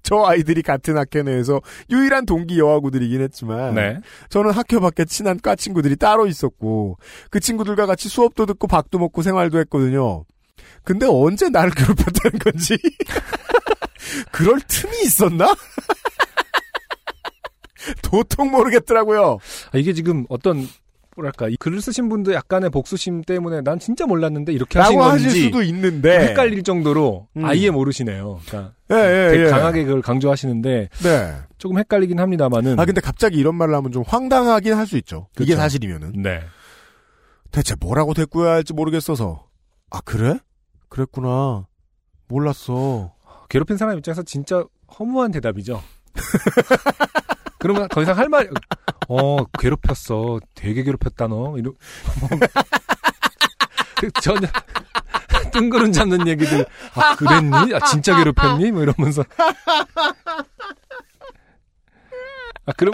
저 아이들이 같은 학교 내에서 유일한 동기 여하구들이긴 했지만 네. 저는 학교 밖에 친한 과 친구들이 따로 있었고 그 친구들과 같이 수업도 듣고 밥도 먹고 생활도 했거든요. 근데 언제 나를 괴롭혔다는 건지 그럴 틈이 있었나? 도통 모르겠더라고요. 아, 이게 지금 어떤 뭐랄까 이 글을 쓰신 분도 약간의 복수심 때문에 난 진짜 몰랐는데 이렇게 하신 건지 하실 수도 있는데. 헷갈릴 정도로 음. 아예 모르시네요. 그러니까 예, 예, 되게 예. 강하게 그걸 강조하시는데 네. 조금 헷갈리긴 합니다만은 아, 근데 갑자기 이런 말을 하면 좀 황당하긴 할 수 있죠. 이게 그쵸. 사실이면은. 네. 대체 뭐라고 대꾸해야 할지 모르겠어서. 아, 그래? 그랬구나. 몰랐어. 괴롭힌 사람 입장에서 진짜 허무한 대답이죠. 그러면 더 이상 할 말, 어, 괴롭혔어. 되게 괴롭혔다, 너. 이러, 뭐, 그 전혀, 뜬구름 잡는 얘기들, 아, 그랬니? 아, 진짜 괴롭혔니? 뭐 이러면서. 아, 그럼,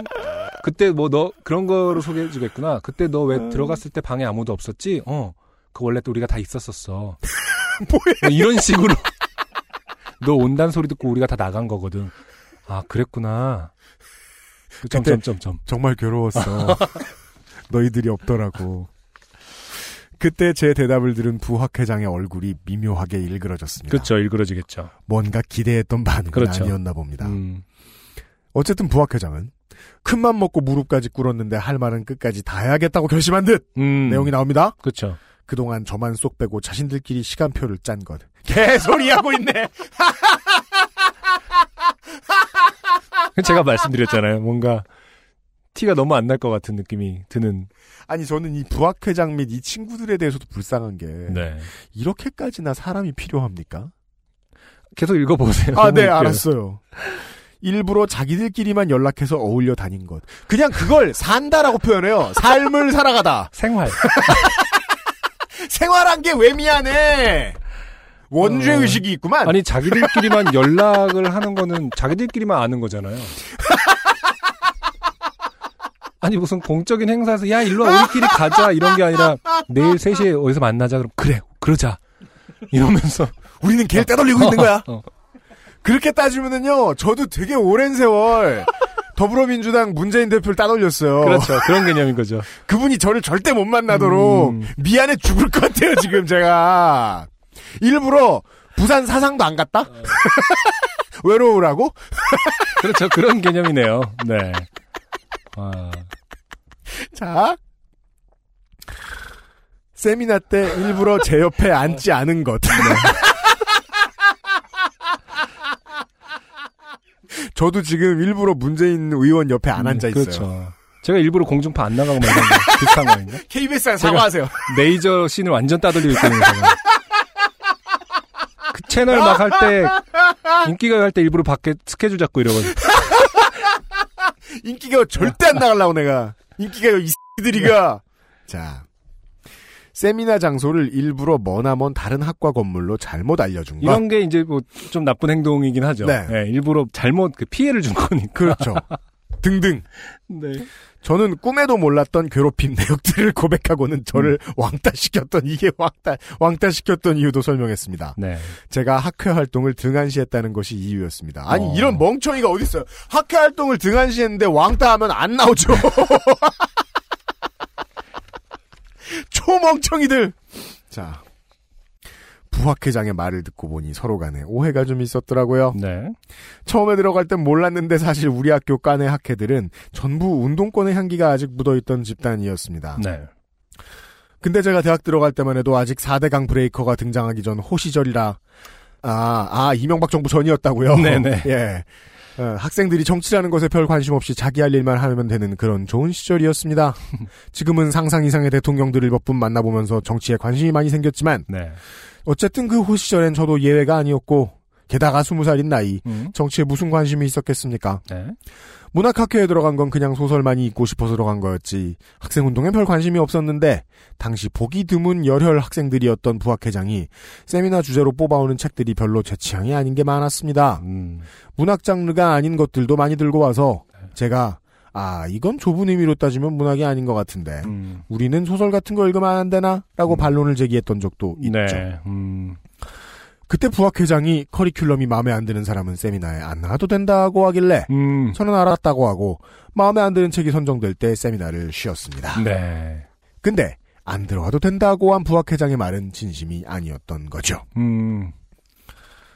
그때 뭐 너, 그런 거로 소개해주겠구나. 그때 너 왜 들어갔을 때 방에 아무도 없었지? 어, 그 원래 또 우리가 다 있었었어. 뭐야? 뭐 이런 식으로. 너 온다는 소리 듣고 우리가 다 나간 거거든. 아, 그랬구나. 점점점점. 정말 괴로웠어. 너희들이 없더라고. 그때 제 대답을 들은 부학회장의 얼굴이 미묘하게 일그러졌습니다. 그렇죠. 일그러지겠죠. 뭔가 기대했던 반응은 그렇죠. 아니었나 봅니다. 음, 어쨌든 부학회장은 큰맘 먹고 무릎까지 꿇었는데 할 말은 끝까지 다 해야겠다고 결심한 듯 음. 내용이 나옵니다. 그렇죠. 그동안 저만 쏙 빼고 자신들끼리 시간표를 짠 것. 개소리 하고 있네. 제가 말씀드렸잖아요. 뭔가 티가 너무 안 날 것 같은 느낌이 드는. 아니 저는 이 부학회장 및 이 친구들에 대해서도 불쌍한 게 네. 이렇게까지나 사람이 필요합니까? 계속 읽어보세요. 아, 네, 그- 알았어요. 일부러 자기들끼리만 연락해서 어울려 다닌 것. 그냥 그걸 산다라고 표현해요. 삶을 살아가다. 생활. 생활한 게 왜 미안해? 원죄 어. 의식이 있구만. 아니 자기들끼리만 연락을 하는 거는 자기들끼리만 아는 거잖아요. 아니 무슨 공적인 행사에서 야 일로 와 우리끼리 가자 이런 게 아니라 내일 3시에 어디서 만나자 그럼 그래 그러자 이러면서 우리는 걔를 따돌리고 있는 거야. 어. 그렇게 따지면은요, 저도 되게 오랜 세월 더불어민주당 문재인 대표를 따돌렸어요. 그렇죠 그런 개념인 거죠. 그분이 저를 절대 못 만나도록 음. 미안해 죽을 것 같아요, 지금 제가. 일부러 부산 사상도 안 갔다? 외로우라고? 그렇죠 그런 개념이네요. 네. 아, 자. 세미나 때 일부러 제 옆에 앉지 않은 것. 저도 지금 일부러 문재인 의원 옆에 안 앉아 있어요. 그렇죠. 제가 일부러 공중파 안 나가고 말하는 거 비슷한 거 아닌가? KBS에 사과하세요. 레이저 씬을 완전 따돌리고 거잖아요. 그 채널 막 할 때 인기가 할 때 일부러 밖에 스케줄 잡고 이러거든. 인기가 절대 안 나가려고 내가. 인기가 이 X들이가. 자. 세미나 장소를 일부러 머나먼 다른 학과 건물로 잘못 알려준 것. 이런 게 이제 뭐 좀 나쁜 행동이긴 하죠. 네. 예, 일부러 잘못 그 피해를 준 거니까. 그렇죠. 등등. 네. 저는 꿈에도 몰랐던 괴롭힘 내역들을 고백하고는 저를 왕따시켰던 이게 왕따 왕따시켰던 이유도 설명했습니다. 네. 제가 학회 활동을 등한시했다는 것이 이유였습니다. 아니 어. 이런 멍청이가 어디 있어요? 학회 활동을 등한시했는데 왕따하면 안 나오죠. 초멍청이들. 자 부학회장의 말을 듣고 보니 서로 간에 오해가 좀 있었더라고요. 네. 처음에 들어갈 땐 몰랐는데 사실 우리 학교 깐의 학회들은 전부 운동권의 향기가 아직 묻어있던 집단이었습니다. 네. 근데 제가 대학 들어갈 때만 해도 아직 4대강 브레이커가 등장하기 전 호시절이라 아, 아 이명박 정부 전이었다고요. 네네. 예. 어, 학생들이 정치라는 것에 별 관심 없이 자기 할 일만 하면 되는 그런 좋은 시절이었습니다. 지금은 상상 이상의 대통령들을 몇 분 만나보면서 정치에 관심이 많이 생겼지만 네. 어쨌든 그 호시절엔 저도 예외가 아니었고 게다가 20살인 나이 음. 정치에 무슨 관심이 있었겠습니까? 네. 문학학회에 들어간 건 그냥 소설만이 읽고 싶어서 들어간 거였지 학생운동에 별 관심이 없었는데 당시 보기 드문 열혈 학생들이었던 부학회장이 세미나 주제로 뽑아오는 책들이 별로 제 취향이 아닌 게 많았습니다. 음. 문학 장르가 아닌 것들도 많이 들고 와서 제가 아 이건 좁은 의미로 따지면 문학이 아닌 것 같은데 음. 우리는 소설 같은 거 읽으면 안 되나? 라고 반론을 제기했던 적도 있죠. 네. 음. 그때 부학회장이 커리큘럼이 마음에 안 드는 사람은 세미나에 안 나와도 된다고 하길래 음. 저는 알았다고 하고 마음에 안 드는 책이 선정될 때 세미나를 쉬었습니다. 네. 근데 안 들어와도 된다고 한 부학회장의 말은 진심이 아니었던 거죠. 음.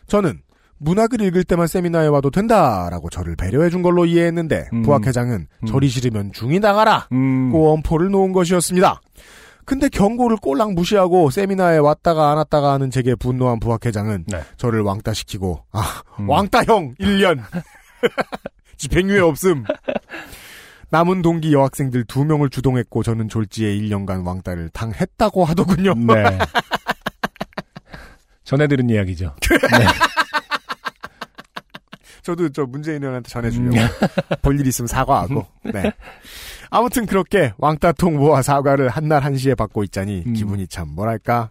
저는 문학을 읽을 때만 세미나에 와도 된다라고 저를 배려해 준 걸로 이해했는데 음. 부학회장은 음. 저리 싫으면 중이 나가라 음. 고 엄포를 놓은 것이었습니다. 근데 경고를 꼴랑 무시하고 세미나에 왔다가 안 왔다가 하는 제게 분노한 부학회장은 네. 저를 왕따시키고 아 음. 왕따형 1년 집행유예 없음 남은 동기 여학생들 2명을 주동했고 저는 졸지에 1년간 왕따를 당했다고 하더군요. 네. 전해 들은 이야기죠. 네. 저도 저 문재인 의원한테 전해주려고 음. 볼일 있으면 사과하고. 네. 아무튼 그렇게 왕따 통보와 사과를 한날 한시에 받고 있자니 음. 기분이 참 뭐랄까.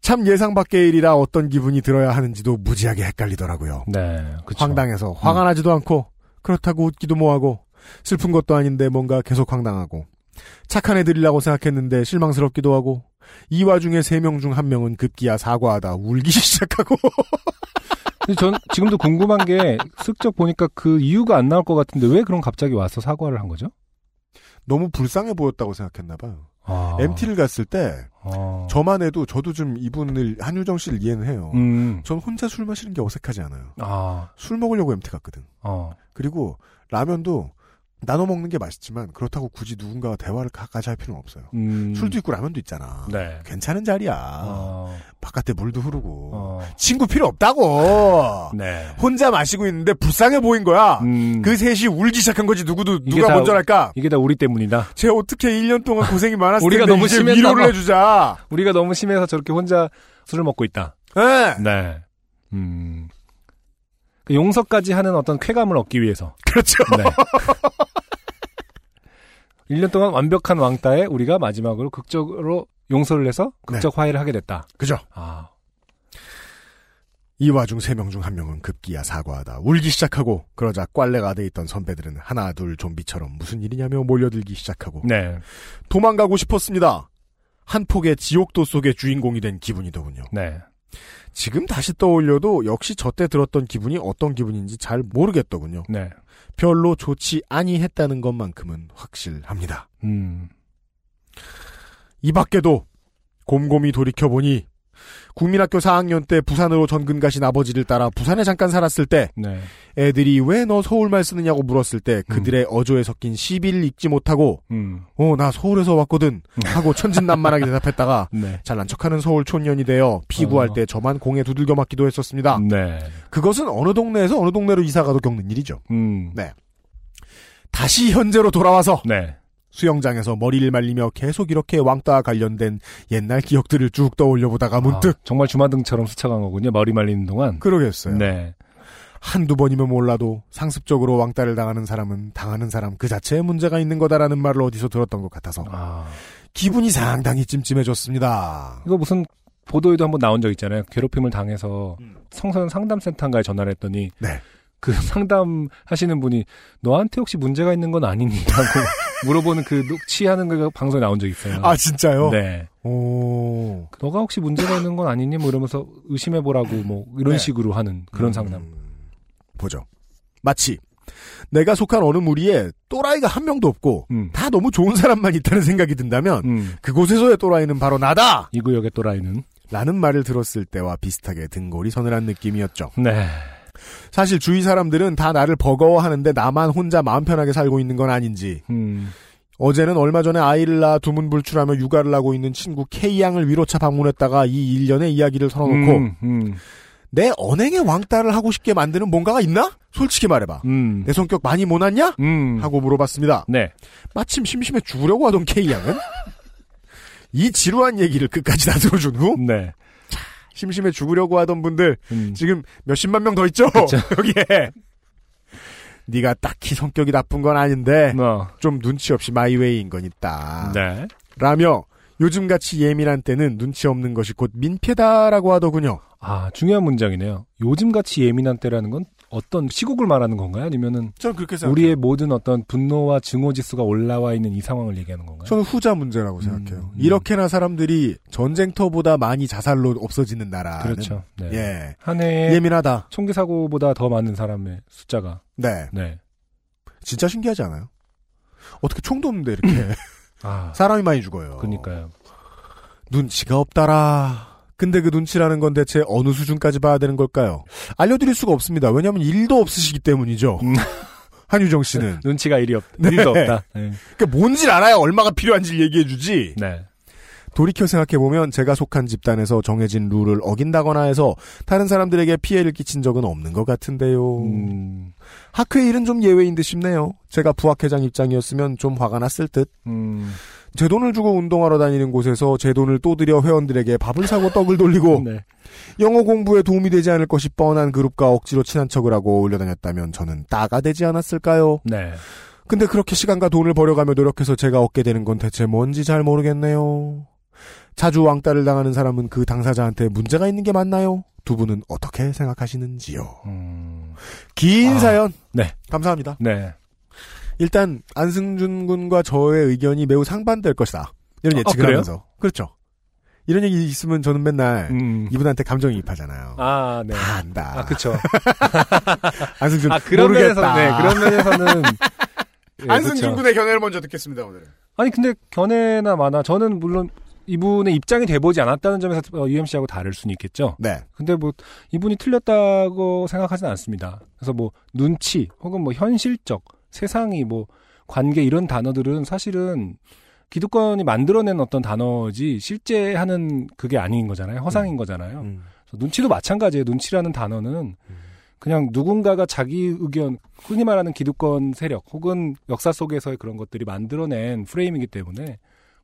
참 예상 밖의 일이라 어떤 기분이 들어야 하는지도 무지하게 헷갈리더라고요. 네. 그쵸. 황당해서 화가 나지도 않고 그렇다고 웃기도 뭐하고 슬픈 것도 아닌데 뭔가 계속 황당하고 착한 애들이라고 생각했는데 실망스럽기도 하고 이 와중에 세 명 중 한 명은 급기야 사과하다 울기 시작하고 근데 전 지금도 궁금한 게 슬쩍 보니까 그 이유가 안 나올 것 같은데 왜 그럼 갑자기 와서 사과를 한 거죠? 너무 불쌍해 보였다고 생각했나 봐요. 아. MT를 갔을 때 어. 저만 해도 저도 좀 이분을 한유정 씨를 이해는 해요. 음. 전 혼자 술 마시는 게 어색하지 않아요. 아. 술 먹으려고 MT 갔거든. 어. 그리고 라면도 나눠 먹는 게 맛있지만 그렇다고 굳이 누군가와 대화를 가까이 할 필요는 없어요. 음. 술도 있고 라면도 있잖아. 네. 괜찮은 자리야. 어. 바깥에 물도 흐르고. 어. 친구 필요 없다고. 네. 혼자 마시고 있는데 불쌍해 보인 거야. 음. 그 셋이 울기 시작한 거지 누구도 누가 다 먼저 할까? 이게 다 우리 때문이다. 쟤 어떻게 1년 동안 고생이 많았을 우리가 텐데 너무 이제 심했나 위로를 봐. 해주자. 우리가 너무 심해서 저렇게 혼자 술을 먹고 있다. 네. 네. 음. 그 용서까지 하는 어떤 쾌감을 얻기 위해서. 그렇죠. 네. 1년 동안 완벽한 왕따에 우리가 마지막으로 극적으로 용서를 해서 극적 화해를 하게 됐다. 그죠. 아. 이 와중 세 명 중 한 명은 급기야 사과하다 울기 시작하고 그러자 꽐레가 돼 있던 선배들은 하나 둘 좀비처럼 무슨 일이냐며 몰려들기 시작하고 네. 도망가고 싶었습니다. 한 폭의 지옥도 속의 주인공이 된 기분이더군요. 네. 지금 다시 떠올려도 역시 저때 들었던 기분이 어떤 기분인지 잘 모르겠더군요. 네. 별로 좋지 아니했다는 것만큼은 확실합니다. 음. 이 밖에도 곰곰이 돌이켜보니 국민학교 4학년 때 부산으로 전근 가신 아버지를 따라 부산에 잠깐 살았을 때 네. 애들이 왜 너 서울말 쓰느냐고 물었을 때 그들의 어조에 섞인 시비를 읽지 못하고 음. 어나 서울에서 왔거든 하고 천진난만하게 대답했다가 네. 잘난 척하는 서울 촌년이 되어 피구할 어. 때 저만 공에 두들겨 맞기도 했었습니다. 네. 그것은 어느 동네에서 어느 동네로 이사가도 겪는 일이죠. 음. 네. 다시 현재로 돌아와서 네. 수영장에서 머리를 말리며 계속 이렇게 왕따와 관련된 옛날 기억들을 쭉 떠올려 보다가 문득 아, 정말 주마등처럼 스쳐간 거군요. 머리 말리는 동안. 그러겠어요. 네. 한두 번이면 몰라도 상습적으로 왕따를 당하는 사람은 당하는 사람 그 자체에 문제가 있는 거다라는 말을 어디서 들었던 것 같아서 아. 기분이 상당히 찜찜해졌습니다. 이거 무슨 보도에도 한번 나온 적 있잖아요. 괴롭힘을 당해서 음. 성서연 상담센터인가에 전화를 했더니 네. 그 상담하시는 분이 너한테 혹시 문제가 있는 건 아니니라고 물어보는 그 녹취하는 거 방송에 나온 적 있어요. 아 진짜요? 네. 오. 너가 혹시 문제가 있는 건 아니니? 뭐 이러면서 의심해 보라고 뭐 이런 네. 식으로 하는 그런 상담. 음, 보죠. 마치 내가 속한 어느 무리에 또라이가 한 명도 없고 음. 다 너무 좋은 사람만 있다는 생각이 든다면 음. 그곳에서의 또라이는 바로 나다! 이 구역의 또라이는 라는 말을 들었을 때와 비슷하게 등골이 서늘한 느낌이었죠. 네. 사실 주위 사람들은 다 나를 버거워하는데 나만 혼자 마음 편하게 살고 있는 건 아닌지 음. 어제는 얼마 전에 아이를 낳아 두문불출하며 육아를 하고 있는 친구 K양을 위로차 방문했다가 이 일련의 이야기를 털어놓고 음, 음, 내 언행의 왕따를 하고 싶게 만드는 뭔가가 있나? 솔직히 말해봐. 음. 내 성격 많이 모났냐? 음. 하고 물어봤습니다. 네. 마침 심심해 죽으려고 하던 K양은 이 지루한 얘기를 끝까지 다 들어준 후 네. 심심해 죽으려고 하던 분들 음. 지금 몇십만 명 더 있죠? 여기에 네가 딱히 성격이 나쁜 건 아닌데 어. 좀 눈치 없이 마이웨이인 건 있다. 네. 라며 요즘같이 예민한 때는 눈치 없는 것이 곧 민폐다라고 하더군요. 아, 중요한 문장이네요. 요즘 같이 예민한 때라는 건 어떤 시국을 말하는 건가요? 아니면은 저는 그렇게 생각해요. 우리의 모든 어떤 분노와 증오 지수가 올라와 있는 이 상황을 얘기하는 건가요? 저는 후자 문제라고 생각해요. 음. 이렇게나 사람들이 전쟁터보다 많이 자살로 없어지는 나라는 그렇죠. 네. 예. 한 해에 예민하다. 총기 사고보다 더 많은 사람의 숫자가 네. 네. 진짜 신기하지 않아요? 어떻게 총도 없는데 이렇게 아, 사람이 많이 죽어요. 그니까요. 눈치가 없다라. 근데 그 눈치라는 건 대체 어느 수준까지 봐야 되는 걸까요? 알려드릴 수가 없습니다. 왜냐하면 일도 없으시기 때문이죠. 음. 한유정 씨는. 눈치가 일이 없, 네. 일도 없다. 네. 그러니까 뭔지 알아야 얼마가 필요한지 얘기해주지. 네. 돌이켜 생각해 보면 제가 속한 집단에서 정해진 룰을 어긴다거나 해서 다른 사람들에게 피해를 끼친 적은 없는 것 같은데요. 음, 학회 일은 좀 예외인 듯 싶네요. 제가 부학회장 입장이었으면 좀 화가 났을 듯. 음, 제 돈을 주고 운동하러 다니는 곳에서 제 돈을 또 들여 회원들에게 밥을 사고 떡을 돌리고 네. 영어 공부에 도움이 되지 않을 것이 뻔한 그룹과 억지로 친한 척을 하고 올려다녔다면 저는 따가 되지 않았을까요? 네. 근데 그렇게 시간과 돈을 벌여가며 노력해서 제가 얻게 되는 건 대체 뭔지 잘 모르겠네요. 자주 왕따를 당하는 사람은 그 당사자한테 문제가 있는 게 맞나요? 두 분은 어떻게 생각하시는지요? 음, 긴 아, 사연. 네. 감사합니다. 네. 일단 안승준 군과 저의 의견이 매우 상반될 것이다. 이런 아, 예측을 그래요? 하면서 그렇죠. 이런 얘기 있으면 저는 맨날 음. 이분한테 감정이입하잖아요. 아, 네. 다 안다. 아, 그쵸. 안승준 아, 그런 모르겠다. 면에서, 네, 그런 면에서는. 예, 안승준 그쵸. 군의 견해를 먼저 듣겠습니다 오늘은. 아니, 근데 견해나 마나, 저는 물론 이분의 입장이 돼보지 않았다는 점에서 어, UMC하고 다를 수는 있겠죠. 네. 근데 뭐, 이분이 틀렸다고 생각하진 않습니다. 그래서 뭐, 눈치, 혹은 뭐, 현실적, 세상이 뭐, 관계 이런 단어들은 사실은 기득권이 만들어낸 어떤 단어지 실제 하는 그게 아닌 거잖아요. 허상인 거잖아요. 음. 눈치도 마찬가지예요. 눈치라는 단어는 그냥 누군가가 자기 의견, 흔히 말하는 기득권 세력 혹은 역사 속에서의 그런 것들이 만들어낸 프레임이기 때문에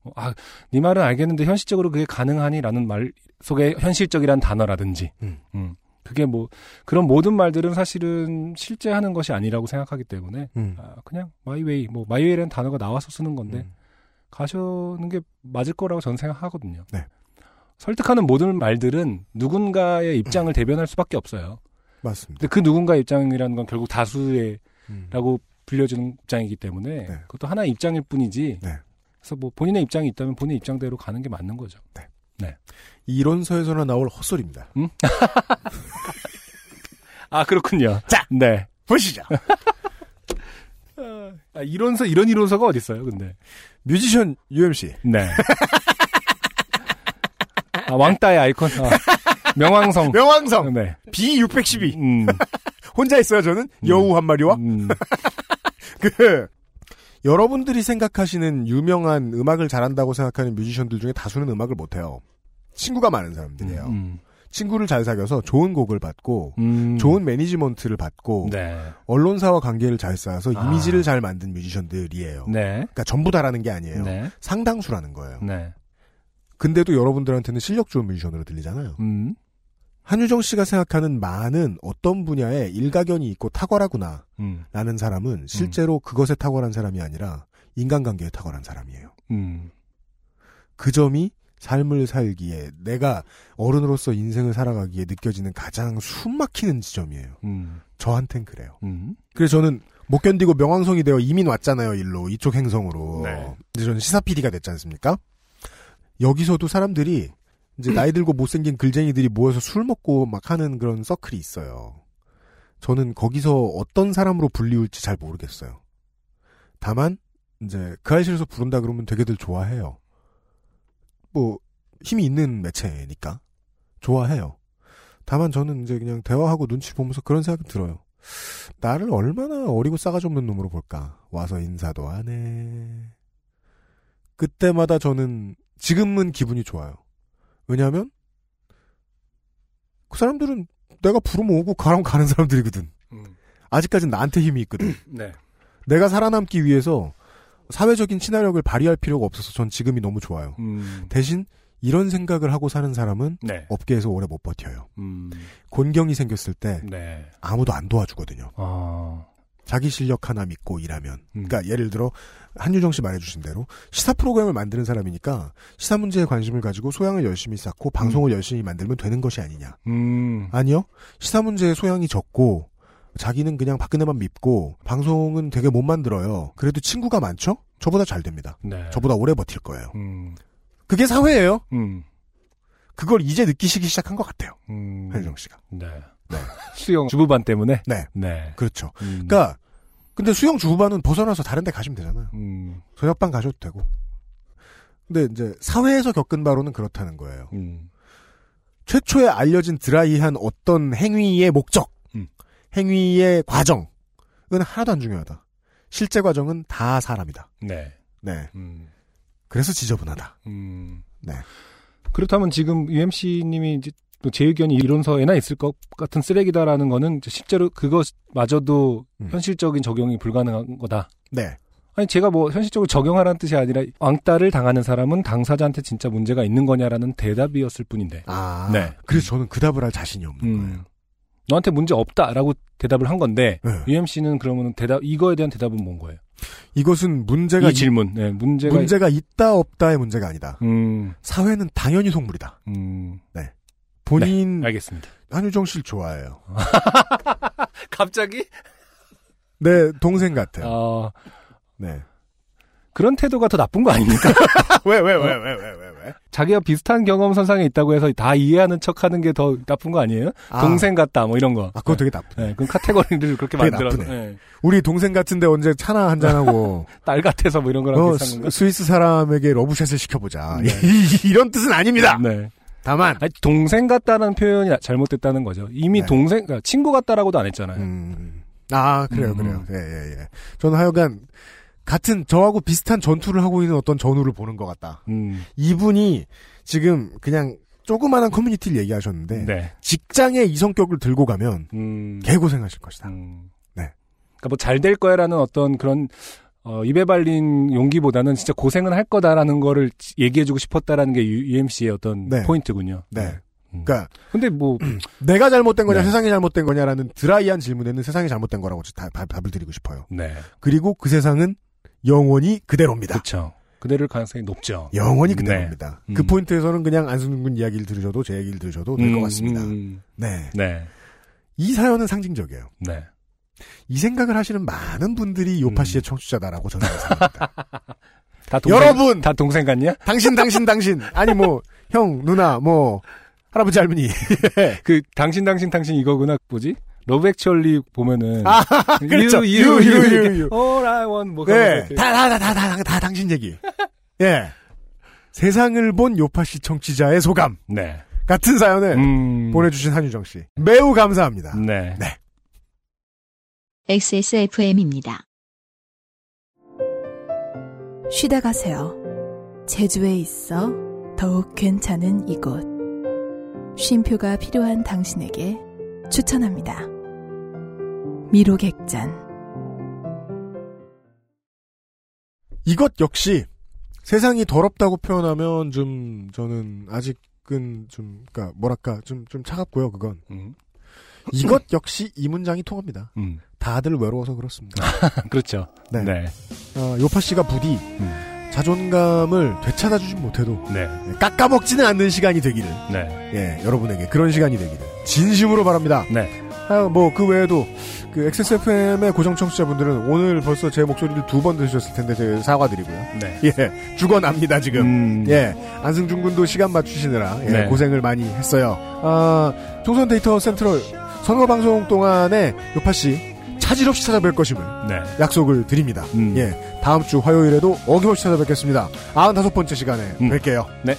어, 아, 네 말은 알겠는데 현실적으로 그게 가능하니라는 말 속에 현실적이란 단어라든지, 음. 음. 그게 뭐 그런 모든 말들은 사실은 실제 하는 것이 아니라고 생각하기 때문에 음. 아, 그냥 my way, 뭐 my way라는 단어가 나와서 쓰는 건데 음. 가시는 게 맞을 거라고 저는 생각하거든요. 네. 설득하는 모든 말들은 누군가의 입장을 대변할 수밖에 없어요. 맞습니다. 근데 그 누군가의 입장이라는 건 결국 다수의라고 음. 불려지는 입장이기 때문에 네. 그것도 하나의 입장일 뿐이지. 네. 그래서 뭐 본인의 입장이 있다면 본인의 입장대로 가는 게 맞는 거죠. 이론서에서나 나올 헛소리입니다. 아 그렇군요. 자! 네. 보시죠. 아, 이론서 이런 이론서가 어디 있어요? 근데 뮤지션 UMC. 네. 아, 왕따의 아이콘. 아, 명왕성. 명왕성 네. B612. 음, 혼자 있어요 저는 여우 한 마리와 음, 그 여러분들이 생각하시는 유명한 음악을 잘한다고 생각하는 뮤지션들 중에 다수는 음악을 못해요. 친구가 많은 사람들이에요. 음, 친구를 잘 사귀어서 좋은 곡을 받고 음. 좋은 매니지먼트를 받고 네. 언론사와 관계를 잘 쌓아서 아. 이미지를 잘 만든 뮤지션들이에요. 네. 그러니까 전부 다라는 게 아니에요. 네. 상당수라는 거예요. 네. 근데도 여러분들한테는 실력 좋은 뮤지션으로 들리잖아요. 음. 한유정 씨가 생각하는 많은 어떤 분야에 일가견이 있고 탁월하구나 음. 라는 사람은 실제로 그것에 탁월한 사람이 아니라 인간관계에 탁월한 사람이에요. 음. 그 점이 삶을 살기에 내가 어른으로서 인생을 살아가기에 느껴지는 가장 숨막히는 지점이에요. 음. 저한텐 그래요. 음. 그래서 저는 못 견디고 명왕성이 되어 이민 왔잖아요, 일로. 이쪽 행성으로. 네. 이제 저는 시사 PD가 됐지 않습니까? 여기서도 사람들이 이제 나이 들고 못생긴 글쟁이들이 모여서 술 먹고 막 하는 그런 서클이 있어요. 저는 거기서 어떤 사람으로 불리울지 잘 모르겠어요. 다만, 이제 그 아이실에서 부른다 그러면 되게들 좋아해요. 뭐, 힘이 있는 매체니까. 좋아해요. 다만 저는 이제 그냥 대화하고 눈치 보면서 그런 생각이 들어요. 나를 얼마나 어리고 싸가지 없는 놈으로 볼까. 와서 인사도 안 해. 그때마다 저는 지금은 기분이 좋아요. 왜냐하면 그 사람들은 내가 부르면 오고 가라면 가는 사람들이거든. 음. 아직까지는 나한테 힘이 있거든. 네. 내가 살아남기 위해서 사회적인 친화력을 발휘할 필요가 없어서 전 지금이 너무 좋아요. 음. 대신 이런 생각을 하고 사는 사람은 네. 업계에서 오래 못 버텨요. 음. 곤경이 생겼을 때 네. 아무도 안 도와주거든요. 아. 자기 실력 하나 믿고 일하면. 음. 그러니까 예를 들어 한유정 씨 말해주신 대로 시사 프로그램을 만드는 사람이니까 시사 문제에 관심을 가지고 소양을 열심히 쌓고 방송을 열심히 만들면 되는 것이 아니냐. 음. 아니요. 시사 문제에 소양이 적고 자기는 그냥 박근혜만 믿고 방송은 되게 못 만들어요. 그래도 친구가 많죠? 저보다 잘 됩니다. 네. 저보다 오래 버틸 거예요. 음. 그게 사회예요. 음. 그걸 이제 느끼시기 시작한 것 같아요. 음. 한유정 씨가. 네. 네. 수영 주부반 때문에. 네. 네. 그렇죠. 음. 그러니까 근데 수영 주부반은 벗어나서 다른 데 가시면 되잖아요. 음. 저녁반 가셔도 되고. 근데 이제 사회에서 겪은 바로는 그렇다는 거예요. 음. 최초에 알려진 드라이한 어떤 행위의 목적, 음. 행위의 과정은 하나도 안 중요하다. 실제 과정은 다 사람이다. 네. 네. 음. 그래서 지저분하다. 음. 네. 그렇다면 지금 UMC님이 이제 또제 의견이 이론서에나 있을 것 같은 쓰레기다라는 거는 실제로 그것마저도 음. 현실적인 적용이 불가능한 거다. 네. 아니 제가 뭐 현실적으로 적용하라는 뜻이 아니라 왕따를 당하는 사람은 당사자한테 진짜 문제가 있는 거냐라는 대답이었을 뿐인데. 아. 네. 그래서 저는 그 답을 할 자신이 없는 거예요. 음. 너한테 문제 없다라고 대답을 한 건데 네. UMC는 그러면 대답 이거에 대한 대답은 뭔 거예요? 이것은 문제가 이 질문. 네, 문제가 문제가 있다 없다의 문제가 아니다. 음. 사회는 당연히 속물이다. 음. 본인 알겠습니다. 한유정 씨를 좋아해요. 갑자기? 내 동생 같아요. 어, 네. 그런 태도가 더 나쁜 거 아닙니까? 왜 왜 왜 왜 왜 왜 왜? 자기가 비슷한 경험 선상에 있다고 해서 다 이해하는 척 하는 게 더 나쁜 거 아니에요? 아, 동생 같다, 뭐 이런 거. 아 그거 되게 나쁘. 네, 그 카테고리를 그렇게 만들어서. 나쁘네. 네. 우리 동생 같은데 언제 차나 한 잔하고 딸 같아서 뭐 이런 거랑 어, 비슷한 건가? 스- 스위스 사람에게 러브샷을 시켜보자. 네. 이런 뜻은 아닙니다. 네. 다만 아니, 동생 같다는 표현이 잘못됐다는 거죠. 이미 네. 동생, 그러니까 친구 같다라고도 안 했잖아요. 음, 아 그래요 음, 그래요. 음. 예예 예. 저는 하여간 같은 저하고 비슷한 전투를 하고 있는 어떤 전우를 보는 것 같다. 음, 이분이 지금 그냥 조그마한 커뮤니티를 얘기하셨는데 네. 직장에 이 성격을 들고 가면 음, 개고생하실 것이다. 음. 네. 그러니까 뭐 잘 될 거야라는 어떤 그런 어, 입에 발린 용기보다는 진짜 고생은 할 거다라는 거를 지- 얘기해주고 싶었다라는 게 UMC의 어떤 네. 포인트군요. 네. 음. 그러니까 근데 뭐 내가 잘못된 거냐 네. 세상이 잘못된 거냐라는 드라이한 질문에는 세상이 잘못된 거라고 다- 다- 답을 드리고 싶어요. 네, 그리고 그 세상은 영원히 그대로입니다. 그렇죠. 그대를 가능성이 높죠. 영원히 네. 그대로입니다. 음. 그 포인트에서는 그냥 안승준 군 이야기를 들으셔도 제 얘기를 들으셔도 될것 음, 같습니다. 음, 네. 네, 이 사연은 상징적이에요. 네. 이 생각을 하시는 많은 분들이 요파 음. 씨의 청취자다라고 저는 생각합니다. 다 동생, 여러분! 다 동생 같냐? 당신, 당신, 당신. 아니, 뭐, 형, 누나, 뭐, 할아버지, 할머니. 그 당신 당신 당신 이거구나 뭐지? Love Actually 보면은 아, 그렇죠. you, you, you, you, you, you, you. all I want 뭐 네. 이렇게. 다, 다, 다, 다, 다, 다, 다 당신 얘기. 예. 세상을 본 요팟시 청취자의 소감. 네. 같은 사연을 음. 보내주신 한유정 씨. 매우 감사합니다. 네. 네. XSFM입니다. 쉬다 가세요. 제주에 있어 더욱 괜찮은 이곳. 쉼표가 필요한 당신에게 추천합니다. 미로객잔. 이것 역시 세상이 더럽다고 표현하면 좀 저는 아직은 좀 그러니까 뭐랄까 좀 좀 차갑고요 그건 음. 이것 역시 이 문장이 통합니다. 음. 다들 외로워서 그렇습니다. 그렇죠. 네. 네. 어, 요파 씨가 부디 음. 자존감을 되찾아 주진 못해도 네. 예, 깎아먹지는 않는 시간이 되기를 네. 예 여러분에게 그런 시간이 되기를 진심으로 바랍니다. 네. 뭐그 외에도 그 XSFM의 고정 청취자분들은 오늘 벌써 제 목소리를 두 번 들으셨을 텐데 제가 사과드리고요. 네. 예 죽어납니다 지금. 음. 예, 안승준 군도 시간 맞추시느라 예, 네. 고생을 많이 했어요. 아, 총선 데이터 센트럴 선거 방송 동안에 요파 씨 차질 없이 찾아뵐 것임을 네. 약속을 드립니다. 음. 예, 다음 주 화요일에도 어김없이 찾아뵙겠습니다. 95번째 시간에 음. 뵐게요. 네.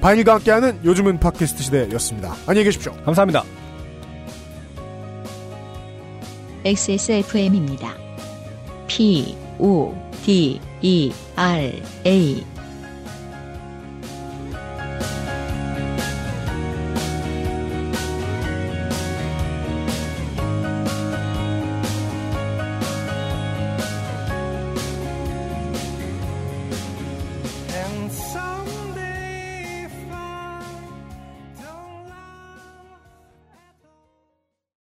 바인일과 함께하는 요즘은 팟캐스트 시대였습니다. 안녕히 계십시오. 감사합니다. XSFM입니다. P, O, D, E, R, A.